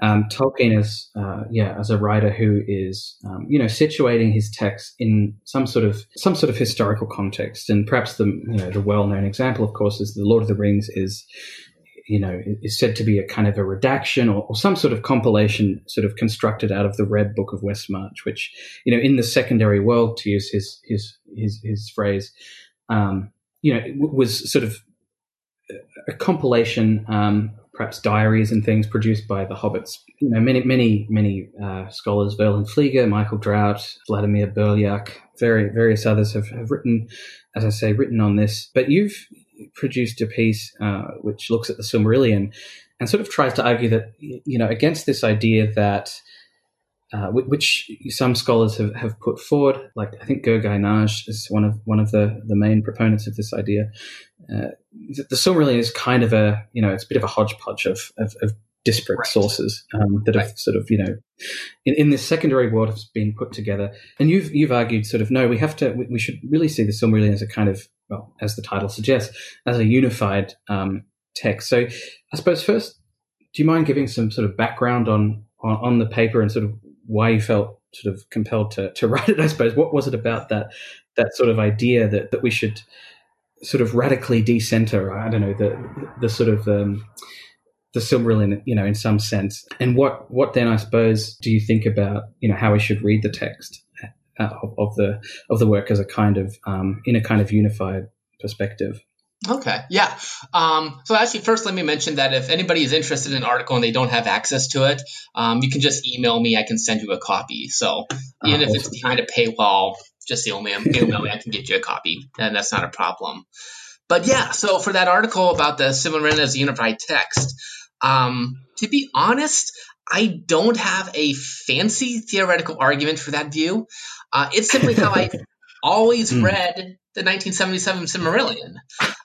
um, Tolkien is, uh, yeah, as a writer who is, um, you know, situating his text in some sort of some sort of historical context, and perhaps the you know the well known example, of course, is the Lord of the Rings is you know, is said to be a kind of a redaction or, or, some sort of compilation sort of constructed out of the Red Book of Westmarch, which, you know, in the secondary world, to use his, his, his, his phrase, um, you know, was sort of a compilation, um, perhaps diaries and things produced by the hobbits. You know, many, many, many uh, scholars, Verlyn Flieger, Michael Drout, Vladimir Brljak, very, various others have, have written, as I say, written on this. But you've produced a piece uh, which looks at the Silmarillion and sort of tries to argue that, you know, against this idea that, uh, which some scholars have, have put forward, like I think Gergely Nagy is one of one of the, the main proponents of this idea. Uh, the Silmarillion is kind of a, you know, it's a bit of a hodgepodge of, of, of disparate right. sources um, that right. have sort of you know in, in, this secondary world has been put together and you've you've argued sort of no we have to we, we should really see the Silmarillion as a kind of well as the title suggests as a unified um, text. So I suppose first do you mind giving some sort of background on, on on the paper and sort of why you felt sort of compelled to to write it I suppose? What was it about that that sort of idea that that we should sort of radically decenter I don't know the the sort of um, the Silmarillion, you know, in some sense. And what what then I suppose do you think about you know how we should read the text uh, of, of, the of the work as a kind of um, in a kind of unified perspective? Okay, yeah. Um, so actually, first, let me mention that if anybody is interested in an article and they don't have access to it, um, you can just email me. I can send you a copy. So even uh, if awesome. it's behind a paywall, just email me. Email me. I can get you a copy, and that's not a problem. But yeah, so for that article about the Silmarillion as a unified text, um, to be honest, I don't have a fancy theoretical argument for that view. Uh, it's simply how I always mm. read the 1977 Silmarillion.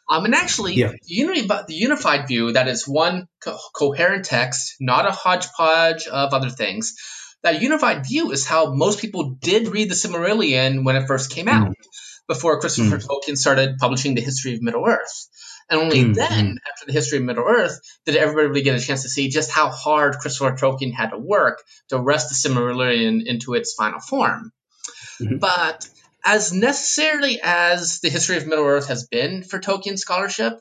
Um, and actually, yeah. the, uni- the, unified view that is one co- coherent text, not a hodgepodge of other things. That unified view is how most people did read the Silmarillion when it first came out. Mm. before Christopher mm. Tolkien started publishing the History of Middle Earth. And only mm, then, mm. after the history of Middle Earth, did everybody really get a chance to see just how hard Christopher Tolkien had to work to wrest the Silmarillion into its final form. Mm-hmm. But as necessarily as the history of Middle Earth has been for Tolkien scholarship,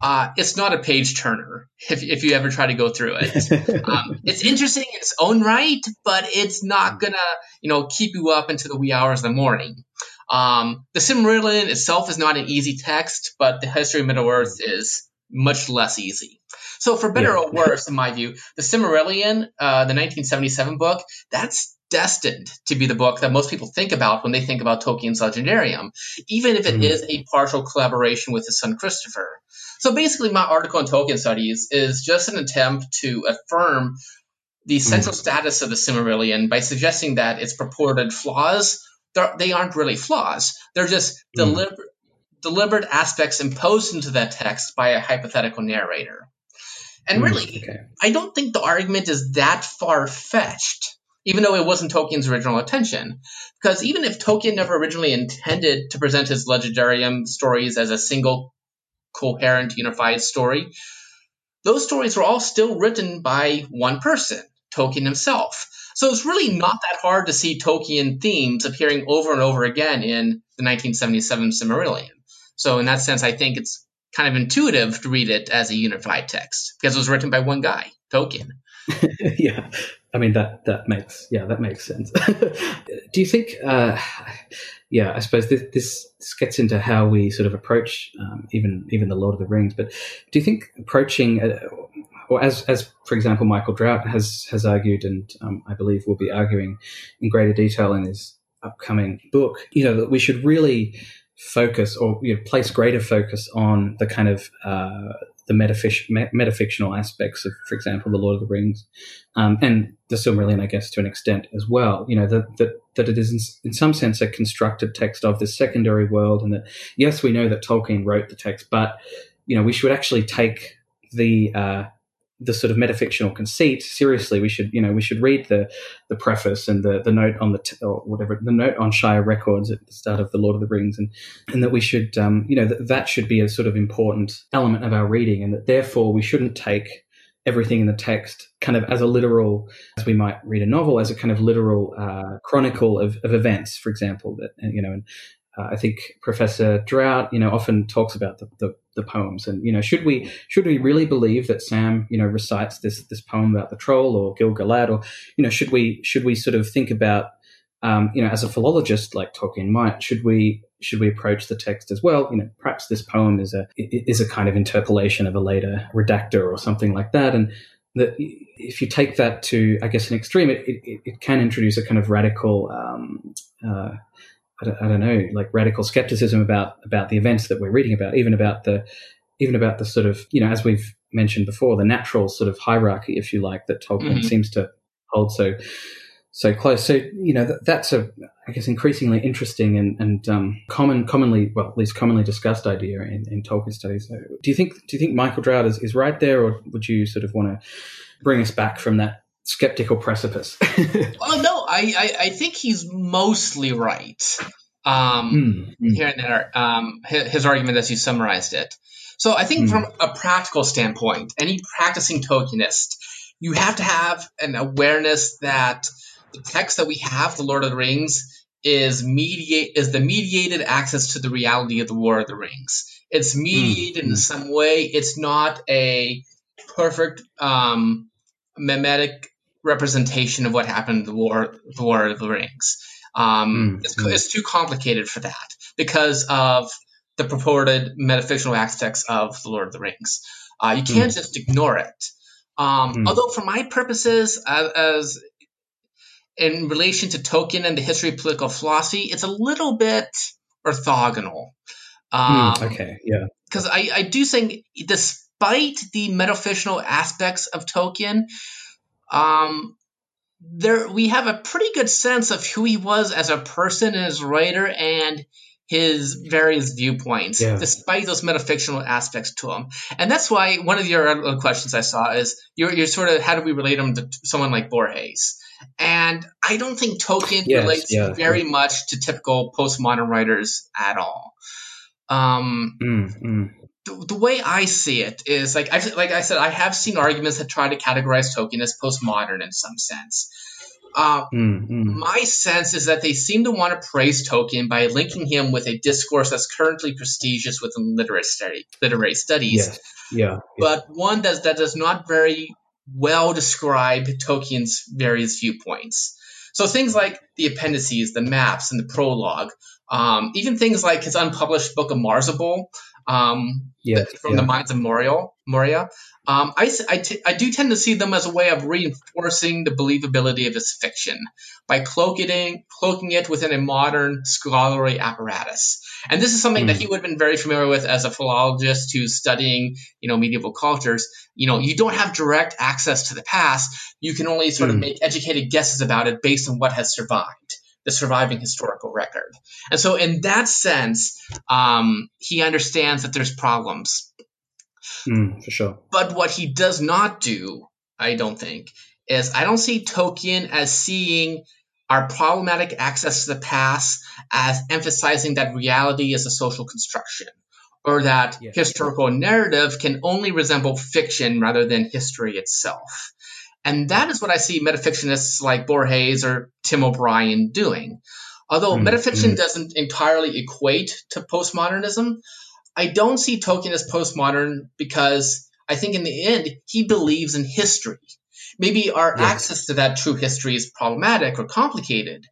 uh, it's not a page turner if, if you ever try to go through it. um, it's interesting in its own right, but it's not gonna you know keep you up into the wee hours of the morning. Um, the Silmarillion itself is not an easy text, but the history of Middle Earth is much less easy. So, for better yeah. or worse, in my view, the Silmarillion, uh, the 1977 book, that's destined to be the book that most people think about when they think about Tolkien's Legendarium, even if it mm. is a partial collaboration with his son Christopher. So basically, my article on Tolkien studies is just an attempt to affirm the hmm. central mm. status of the Silmarillion by suggesting that its purported flaws they aren't really flaws. They're just mm. deliberate deliberate aspects imposed into that text by a hypothetical narrator. And mm, really, okay. I don't think the argument is that far fetched, even though it wasn't Tolkien's original intention. Because even if Tolkien never originally intended to present his legendarium stories as a single, coherent, unified story, those stories were all still written by one person, Tolkien himself. So it's really not that hard to see Tolkien themes appearing over and over again in the 1977 Silmarillion. So in that sense, I think it's kind of intuitive to read it as a unified text because it was written by one guy, Tolkien. yeah, I mean that that makes yeah that makes sense. Do you think? Uh, yeah, I suppose this, this, this gets into how we sort of approach um, even even the Lord of the Rings. But do you think approaching uh, or as, as for example, Michael Drout has has argued, and um, I believe will be arguing in greater detail in his upcoming book, you know, that we should really focus or you know, place greater focus on the kind of uh, the metafic- metafictional aspects of, for example, the Lord of the Rings, um, and the Silmarillion, I guess, to an extent as well. You know that that, that it is in, in, some sense a constructed text of this secondary world, and that yes, we know that Tolkien wrote the text, but you know we should actually take the uh, the sort of metafictional conceit seriously, we should, you know, we should read the the preface and the the note on the t- or whatever the note on Shire records at the start of the Lord of the Rings, and and that we should, um, you know, that that should be a sort of important element of our reading, and that therefore we shouldn't take everything in the text kind of as a literal, as we might read a novel, as a kind of literal uh, chronicle of, of events, for example, that you know, and uh, I think Professor Drout, you know, often talks about the, the, the, poems, and you know, should we should we really believe that Sam, you know, recites this this poem about the troll or Gil-galad, or you know, should we should we sort of think about, um, you know, as a philologist like Tolkien might, should we should we approach the text as well? You know, perhaps this poem is a is a kind of interpolation of a later redactor or something like that, and that if you take that to, I guess, an extreme, it, it, it can introduce a kind of radical. Um, uh, I don't, I don't, know, like radical skepticism about about the events that we're reading about, even about the even about the sort of you know, as we've mentioned before, the natural sort of hierarchy, if you like, that Tolkien mm-hmm. seems to hold so so close. So you know, that, that's a I guess increasingly interesting and and um, common commonly well at least commonly discussed idea in, in Tolkien studies. So do you think do you think Michael Drout is, is right there, or would you sort of want to bring us back from that skeptical precipice. well, no, I, I, I, think he's mostly right. Um, mm, Here and there, um, his, his, argument as you summarized it. So I think mm. from a practical standpoint, any practicing Tolkienist, you have to have an awareness that the text that we have, the Lord of the Rings, is mediate is the mediated access to the reality of the War of the Rings. It's hmm, mediated mm. in hmm. some way. It's not a perfect um, mimetic representation of what happened in the War, the War of the Rings. Um, mm, it's, mm. it's, too complicated for that because of the purported metafictional aspects of the Lord of the Rings. Uh, you can't mm. just ignore it. Um, hmm. although, for my purposes, as, as, in relation to Tolkien and the history of political philosophy, it's a little bit orthogonal. Hmm, um, okay, yeah. Because I, I do think, despite the metafictional aspects of Tolkien, um, there we have a pretty good sense of who he was as a person and as a writer and his various viewpoints, yeah. despite those metafictional aspects to him. And that's why one of your questions I saw is you're, you're sort of how do we relate him to someone like Borges? And I don't think Tolkien yes, relates yeah, very yeah. much to typical postmodern writers at all. Um, mm, mm. The, the, way I see it is like I like I said, I have seen arguments that try to categorize Tolkien as postmodern in some sense. Uh, mm, mm. My sense is that they seem to want to praise Tolkien by linking him with a discourse that's currently prestigious within literary, study, literary studies. Yes. Yeah, But one that, that does not very well describe Tolkien's various viewpoints. So things like the appendices, the maps, and the prologue, um, even things like his unpublished book of Mazarbul, um, yes, from yeah. the mines of Moria, Moria um, I, I, t- I do tend to see them as a way of reinforcing the believability of his fiction by cloaking it, cloaking it within a modern scholarly apparatus. And this is something mm. that hmm. he would have been very familiar with as a philologist who's studying, you know, medieval cultures. You know, you don't have direct access to the past. You can only sort mm. of hmm. make educated guesses about it based on what has survived the surviving historical record. And so, in that sense, um, he understands that there's problems Mm, for sure. But what he does not do, I don't think, is I don't see Tolkien as seeing our problematic access to the past as emphasizing that reality is a social construction or that yeah. historical narrative can only resemble fiction rather than history itself. And that is what I see metafictionists like Borges or Tim O'Brien doing. Although mm, metafiction mm. doesn't entirely equate to postmodernism, I don't see Tolkien as postmodern because I think in the end he believes in history. Maybe our yes. access to that true history is problematic or complicated,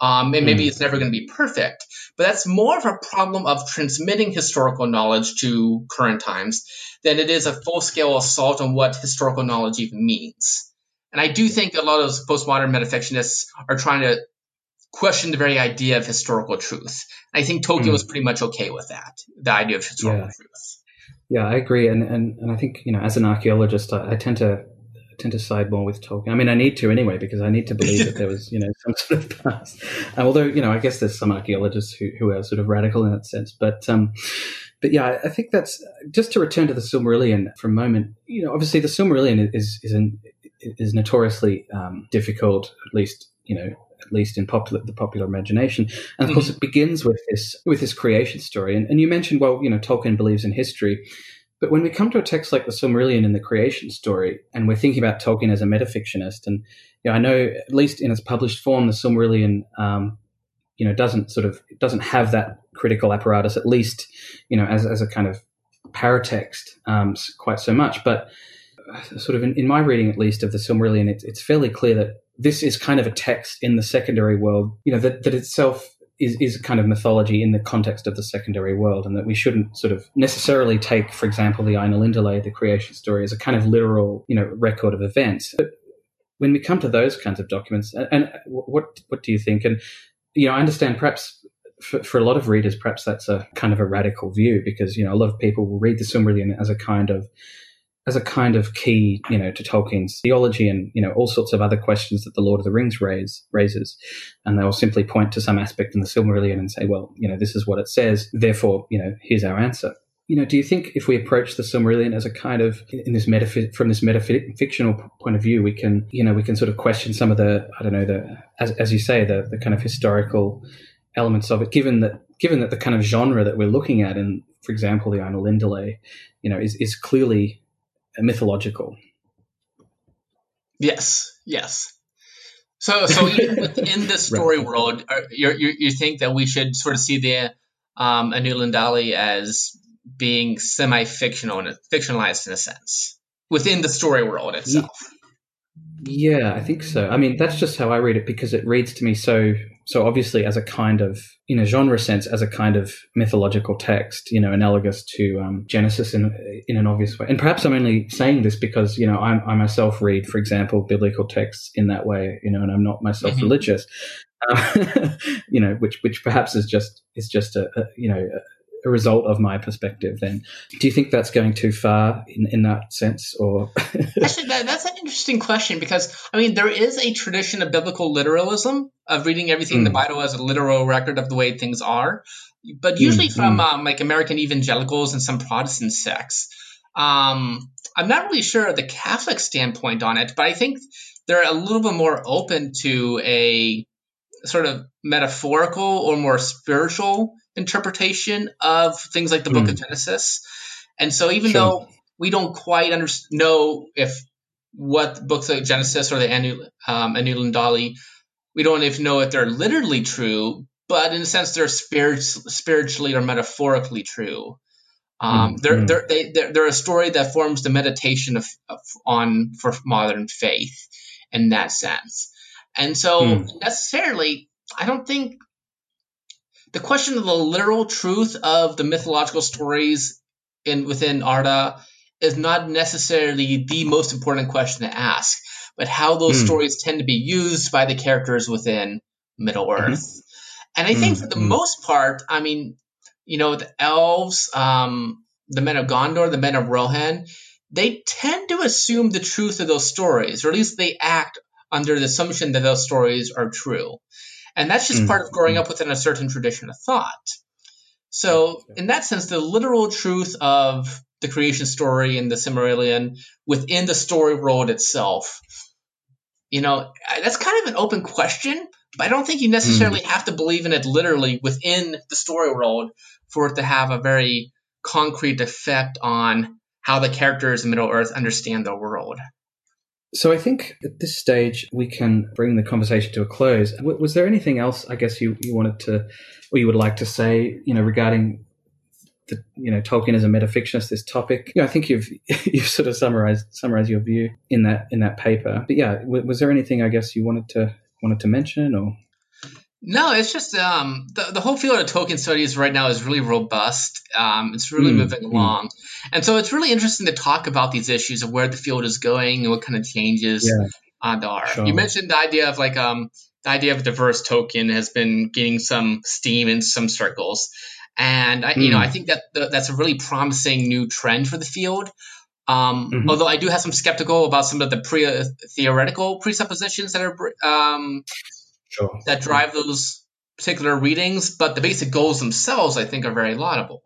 um, and maybe mm. it's never going to be perfect. But that's more of a problem of transmitting historical knowledge to current times than it is a full-scale assault on what historical knowledge even means. And I do think a lot of those postmodern metafictionists are trying to question the very idea of historical truth. I think Tolkien mm. was pretty much okay with that, the idea of historical yeah. truth. Yeah, I agree, and, and and I think you know, as an archaeologist, I, I tend to I tend to side more with Tolkien. I mean, I need to anyway because I need to believe that there was you know some sort of past. And although you know, I guess there's some archaeologists who who are sort of radical in that sense, but. um but yeah, I think that's just to return to the Silmarillion for a moment. You know, obviously the Silmarillion is is an, is notoriously um, difficult, at least you know at least in popular the popular imagination. And of course, mm-hmm. it begins with this with this creation story. And, and you mentioned, well, you know, Tolkien believes in history. But when we come to a text like the Silmarillion in the creation story, and we're thinking about Tolkien as a metafictionist, and you know, I know at least in its published form, the Silmarillion, um, you know, doesn't sort of doesn't have that critical apparatus, at least you know, as as a kind of paratext, um, quite so much. But Uh, sort of in, in, my reading, at least, of the Silmarillion, it's, it's fairly clear that this is kind of a text in the secondary world, you know, that, that itself is, is kind of mythology in the context of the secondary world, and that we shouldn't sort of necessarily take, for example, the Ainulindalë, the creation story, as a kind of literal, you know, record of events. But when we come to those kinds of documents, and, and what what do you think? And you know, I understand perhaps for, for, a lot of readers, perhaps that's a kind of a radical view because you know a lot of people will read the Silmarillion as a kind of as a kind of key, you know, to Tolkien's theology and, you know, all sorts of other questions that the Lord of the Rings raise, raises. And they'll simply point to some aspect in the Silmarillion and say, well, you know, this is what it says. Therefore, you know, here's our answer. You know, do you think if we approach the Silmarillion as a kind of, in this metaph- from this metafictional point of view, we can, you know, we can sort of question some of the, I don't know, the, as, as you say, the, the kind of historical elements of it, given that, given that the kind of genre that we're looking at in, for example, the Ainulindalë, you know, is, is clearly mythological. Yes, yes. So, so within the story right. world, you, you, you think that we should sort of see the um, Ainulindalë as being semi-fictional and fictionalized in a sense within the story world itself. Yeah, I think so. I mean, that's just how I read it because it reads to me so so obviously as a kind of in a genre sense as a kind of mythological text you know analogous to um, genesis in in an obvious way and perhaps i'm only saying this because you know I'm, i myself read for example biblical texts in that way you know and i'm not myself mm-hmm. religious um, you know which which perhaps is just is just a, a you know a result of my perspective then do you think that's going too far in, in that sense or actually that, that's an interesting question because i mean there is a tradition of biblical literalism of reading everything mm. in the hmm. bible as a literal record of the way things are but usually mm, from mm. Um, like american evangelicals and some protestant sects um, i'm not really sure of the catholic standpoint on it but i think they're a little bit more open to a sort of metaphorical or more spiritual interpretation of things like the mm. Book of hmm. Genesis. And so, even sure. though we don't quite under- know if what books like Genesis or the Anu, um, Dali, we don't even know if they're literally true, but in a sense, they're spirit- spiritually or metaphorically true. Um, mm, they're. They're, they, they're, they're a story that forms the meditation of, of, on for modern faith in that sense. And so mm. necessarily, I don't think the question of the literal truth of the mythological stories in within Arda is not necessarily the most important question to ask, but how those mm. stories tend to be used by the characters within Middle mm-hmm. Earth. Mm-hmm. And I think mm, for the mm. most part, I mean, you know, the elves, um, the men of Gondor, the men of Rohan, they tend to assume the truth of those stories, or at least they act under the assumption that those stories are true. And that's just mm part of growing up within a certain tradition of thought. So, in that sense, the literal truth of the creation story and the Silmarillion within the story world itself, you know, that's kind of an open question, but I don't think you necessarily mm. have to believe in it literally within the story world for it to have a very concrete effect on how the characters in Middle Earth understand the world. So I think at this stage we can bring the conversation to a close. Was there anything else, I guess, you, you wanted to, or you would like to say, you know, regarding the, you know, Tolkien as a metafictionist, this topic? I think you've you've sort of summarized summarized your view in that in that paper. But yeah, was there anything I guess you wanted to wanted to mention or? No, it's just um, the, the whole field of Tolkien studies right now is really robust. Um, it's really mm, moving mm. along. And so it's really interesting to talk about these issues of where the field is going and what kind of changes yeah. uh, there are. Sure. You mentioned the idea of like um, the idea of a diverse Tolkien has been gaining some steam in some circles. And I, mm. you know, I hmm. think that that's a really promising new trend for the field. Um, mm-hmm. Although I do have some skeptical about some of the pre- theoretical presuppositions that are um, sure. that drive those particular readings, but the basic goals themselves, I think, are very laudable.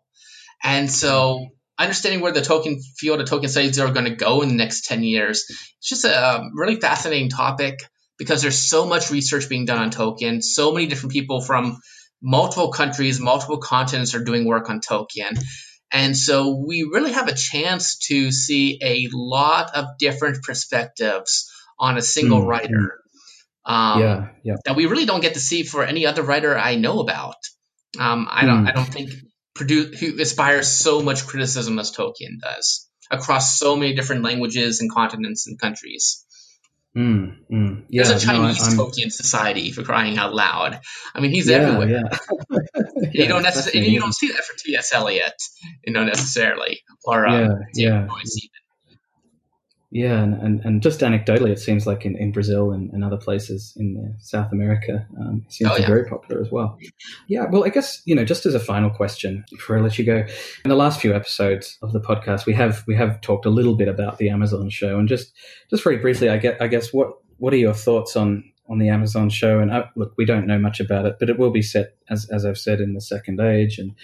And so, understanding where the Tolkien field of Tolkien studies are going to go in the next 10 years, it's just a really fascinating topic because there's so much research being done on Tolkien. So many different people from multiple countries, multiple continents are doing work on Tolkien. And so we really have a chance to see a lot of different perspectives on a single mm-hmm. writer um, yeah, yeah. that we really don't get to see for any other writer I know about. Um, I don't, mm. I don't think produce who aspires so much criticism as Tolkien does across so many different languages and continents and countries. Mm, mm. Yeah, There's a Chinese no, Tolkien society for crying out loud. I mean, he's yeah, everywhere. Yeah. yeah, you don't necessarily, you don't see that for T.S. Eliot, you know, necessarily, or yeah, yeah. Yeah, and, and, and, just anecdotally, it seems like in, in Brazil and, and other places in uh, South America, um, it seems oh, to be yeah. very popular as well. Yeah, well, I guess you know, just as a final question before I let you go, in the last few episodes of the podcast, we have we have talked a little bit about the Amazon show, and just just very briefly, I get I guess what what are your thoughts on on the Amazon show? And uh, look, we don't know much about it, but it will be set as as I've said in the Second Age, and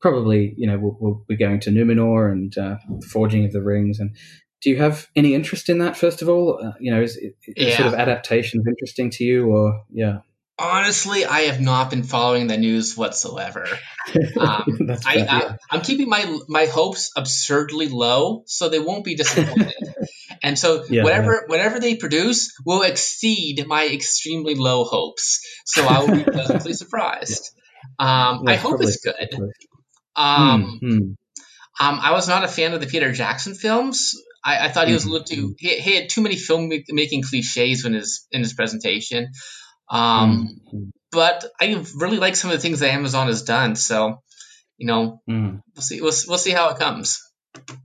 probably you know we'll, we'll be going to Numenor and uh, Forging of the Rings, and do you have any interest in that? First of all, uh, you know, is, is yeah. sort of adaptations interesting to you, or yeah? Honestly, I have not been following the news whatsoever. Um, I, am keeping my my hopes absurdly low, so they won't be disappointed. and so yeah, whatever yeah. whatever they produce will exceed my extremely low hopes. So I will be pleasantly surprised. Um, I hope it's good. Um, mm-hmm. um, I was not a fan of the Peter Jackson films. I, I thought he was a little too. He, he, had too many filmmaking cliches in his in his presentation. Um, mm-hmm. But I really like some of the things that Amazon has done. So, you know, mm. we'll see. We'll, we'll see how it comes.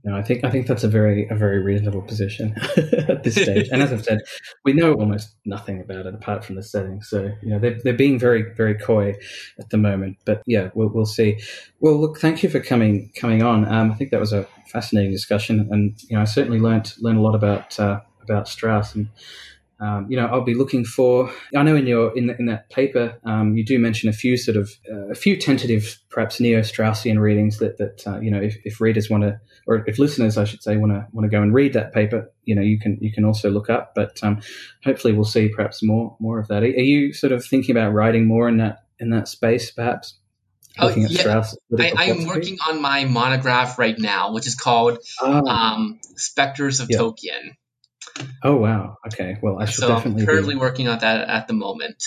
No, I think I think that's a very a very reasonable position at this stage. and as I've said, we know almost nothing about it apart from the setting. So you know they're they're being very very coy at the moment. But yeah, we'll we'll see. Well, look, thank you for coming coming on. Um, I think that was a fascinating discussion, and you know I certainly learned learned a lot about uh, about Strauss and um, you know, I'll be looking for. I know in your in, the, in that paper, um, you do mention a few sort of uh, a few tentative, perhaps neo Straussian readings that that uh, you know, if, if readers want to, or if listeners, I should say, want to want to go and read that paper, you know, you can you can also look up. But um, hopefully, we'll see perhaps more more of that. Are, you sort of thinking about writing more in that in that space, perhaps? Oh, yeah. Strauss, I, I am working on my monograph right now, which is called oh. um, Spectres of Tolkien. Oh wow! Okay, well I shall so definitely. I'm currently be... working on that at the moment.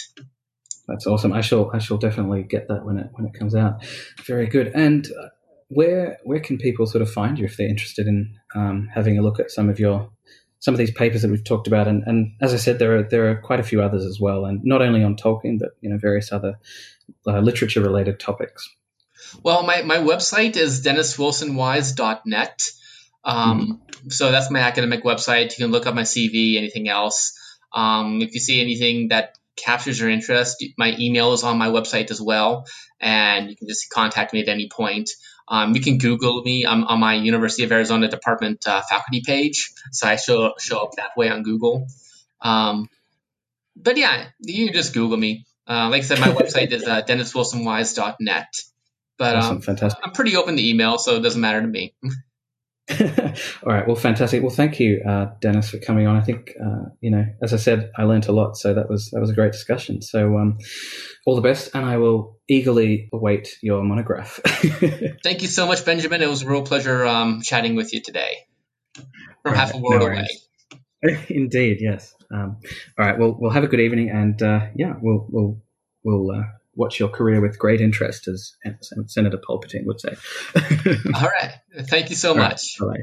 That's awesome. I shall I shall definitely get that when it when it comes out. Very good. And uh, where where can people sort of find you if they're interested in um, having a look at some of your some of these papers that we've talked about? And, and as I said, there are there are quite a few others as well, and not only on Tolkien, but you know various other uh, literature related topics. Well, my, my website is denniswilsonwise.net. Um, mm-hmm. So that's my academic website. You can look up my CV, anything else. Um, if you see anything that captures your interest, my email is on my website as well, and you can just contact me at any point. Um, you can Google me. I'm on my University of Arizona department uh, faculty page, so I show show up that way on Google. Um, but yeah, you can just Google me. Uh, like I said, my website is uh, denniswilsonwise.net. But awesome, um, fantastic. I'm pretty open to email, so it doesn't matter to me. All right. Well, fantastic. Well, thank you, uh, Dennis, for coming on. I think uh, you know, as I said, I learnt a lot, so that was that was a great discussion. So, um, all the best, and I will eagerly await your monograph. thank you so much, Benjamin. It was a real pleasure um, chatting with you today from right, half a world no away. Indeed, yes. Um, all right. Well, we'll have a good evening, and uh, yeah, we'll we'll we'll uh, watch your career with great interest, as Senator Palpatine would say. All right. Thank you so All much. Right.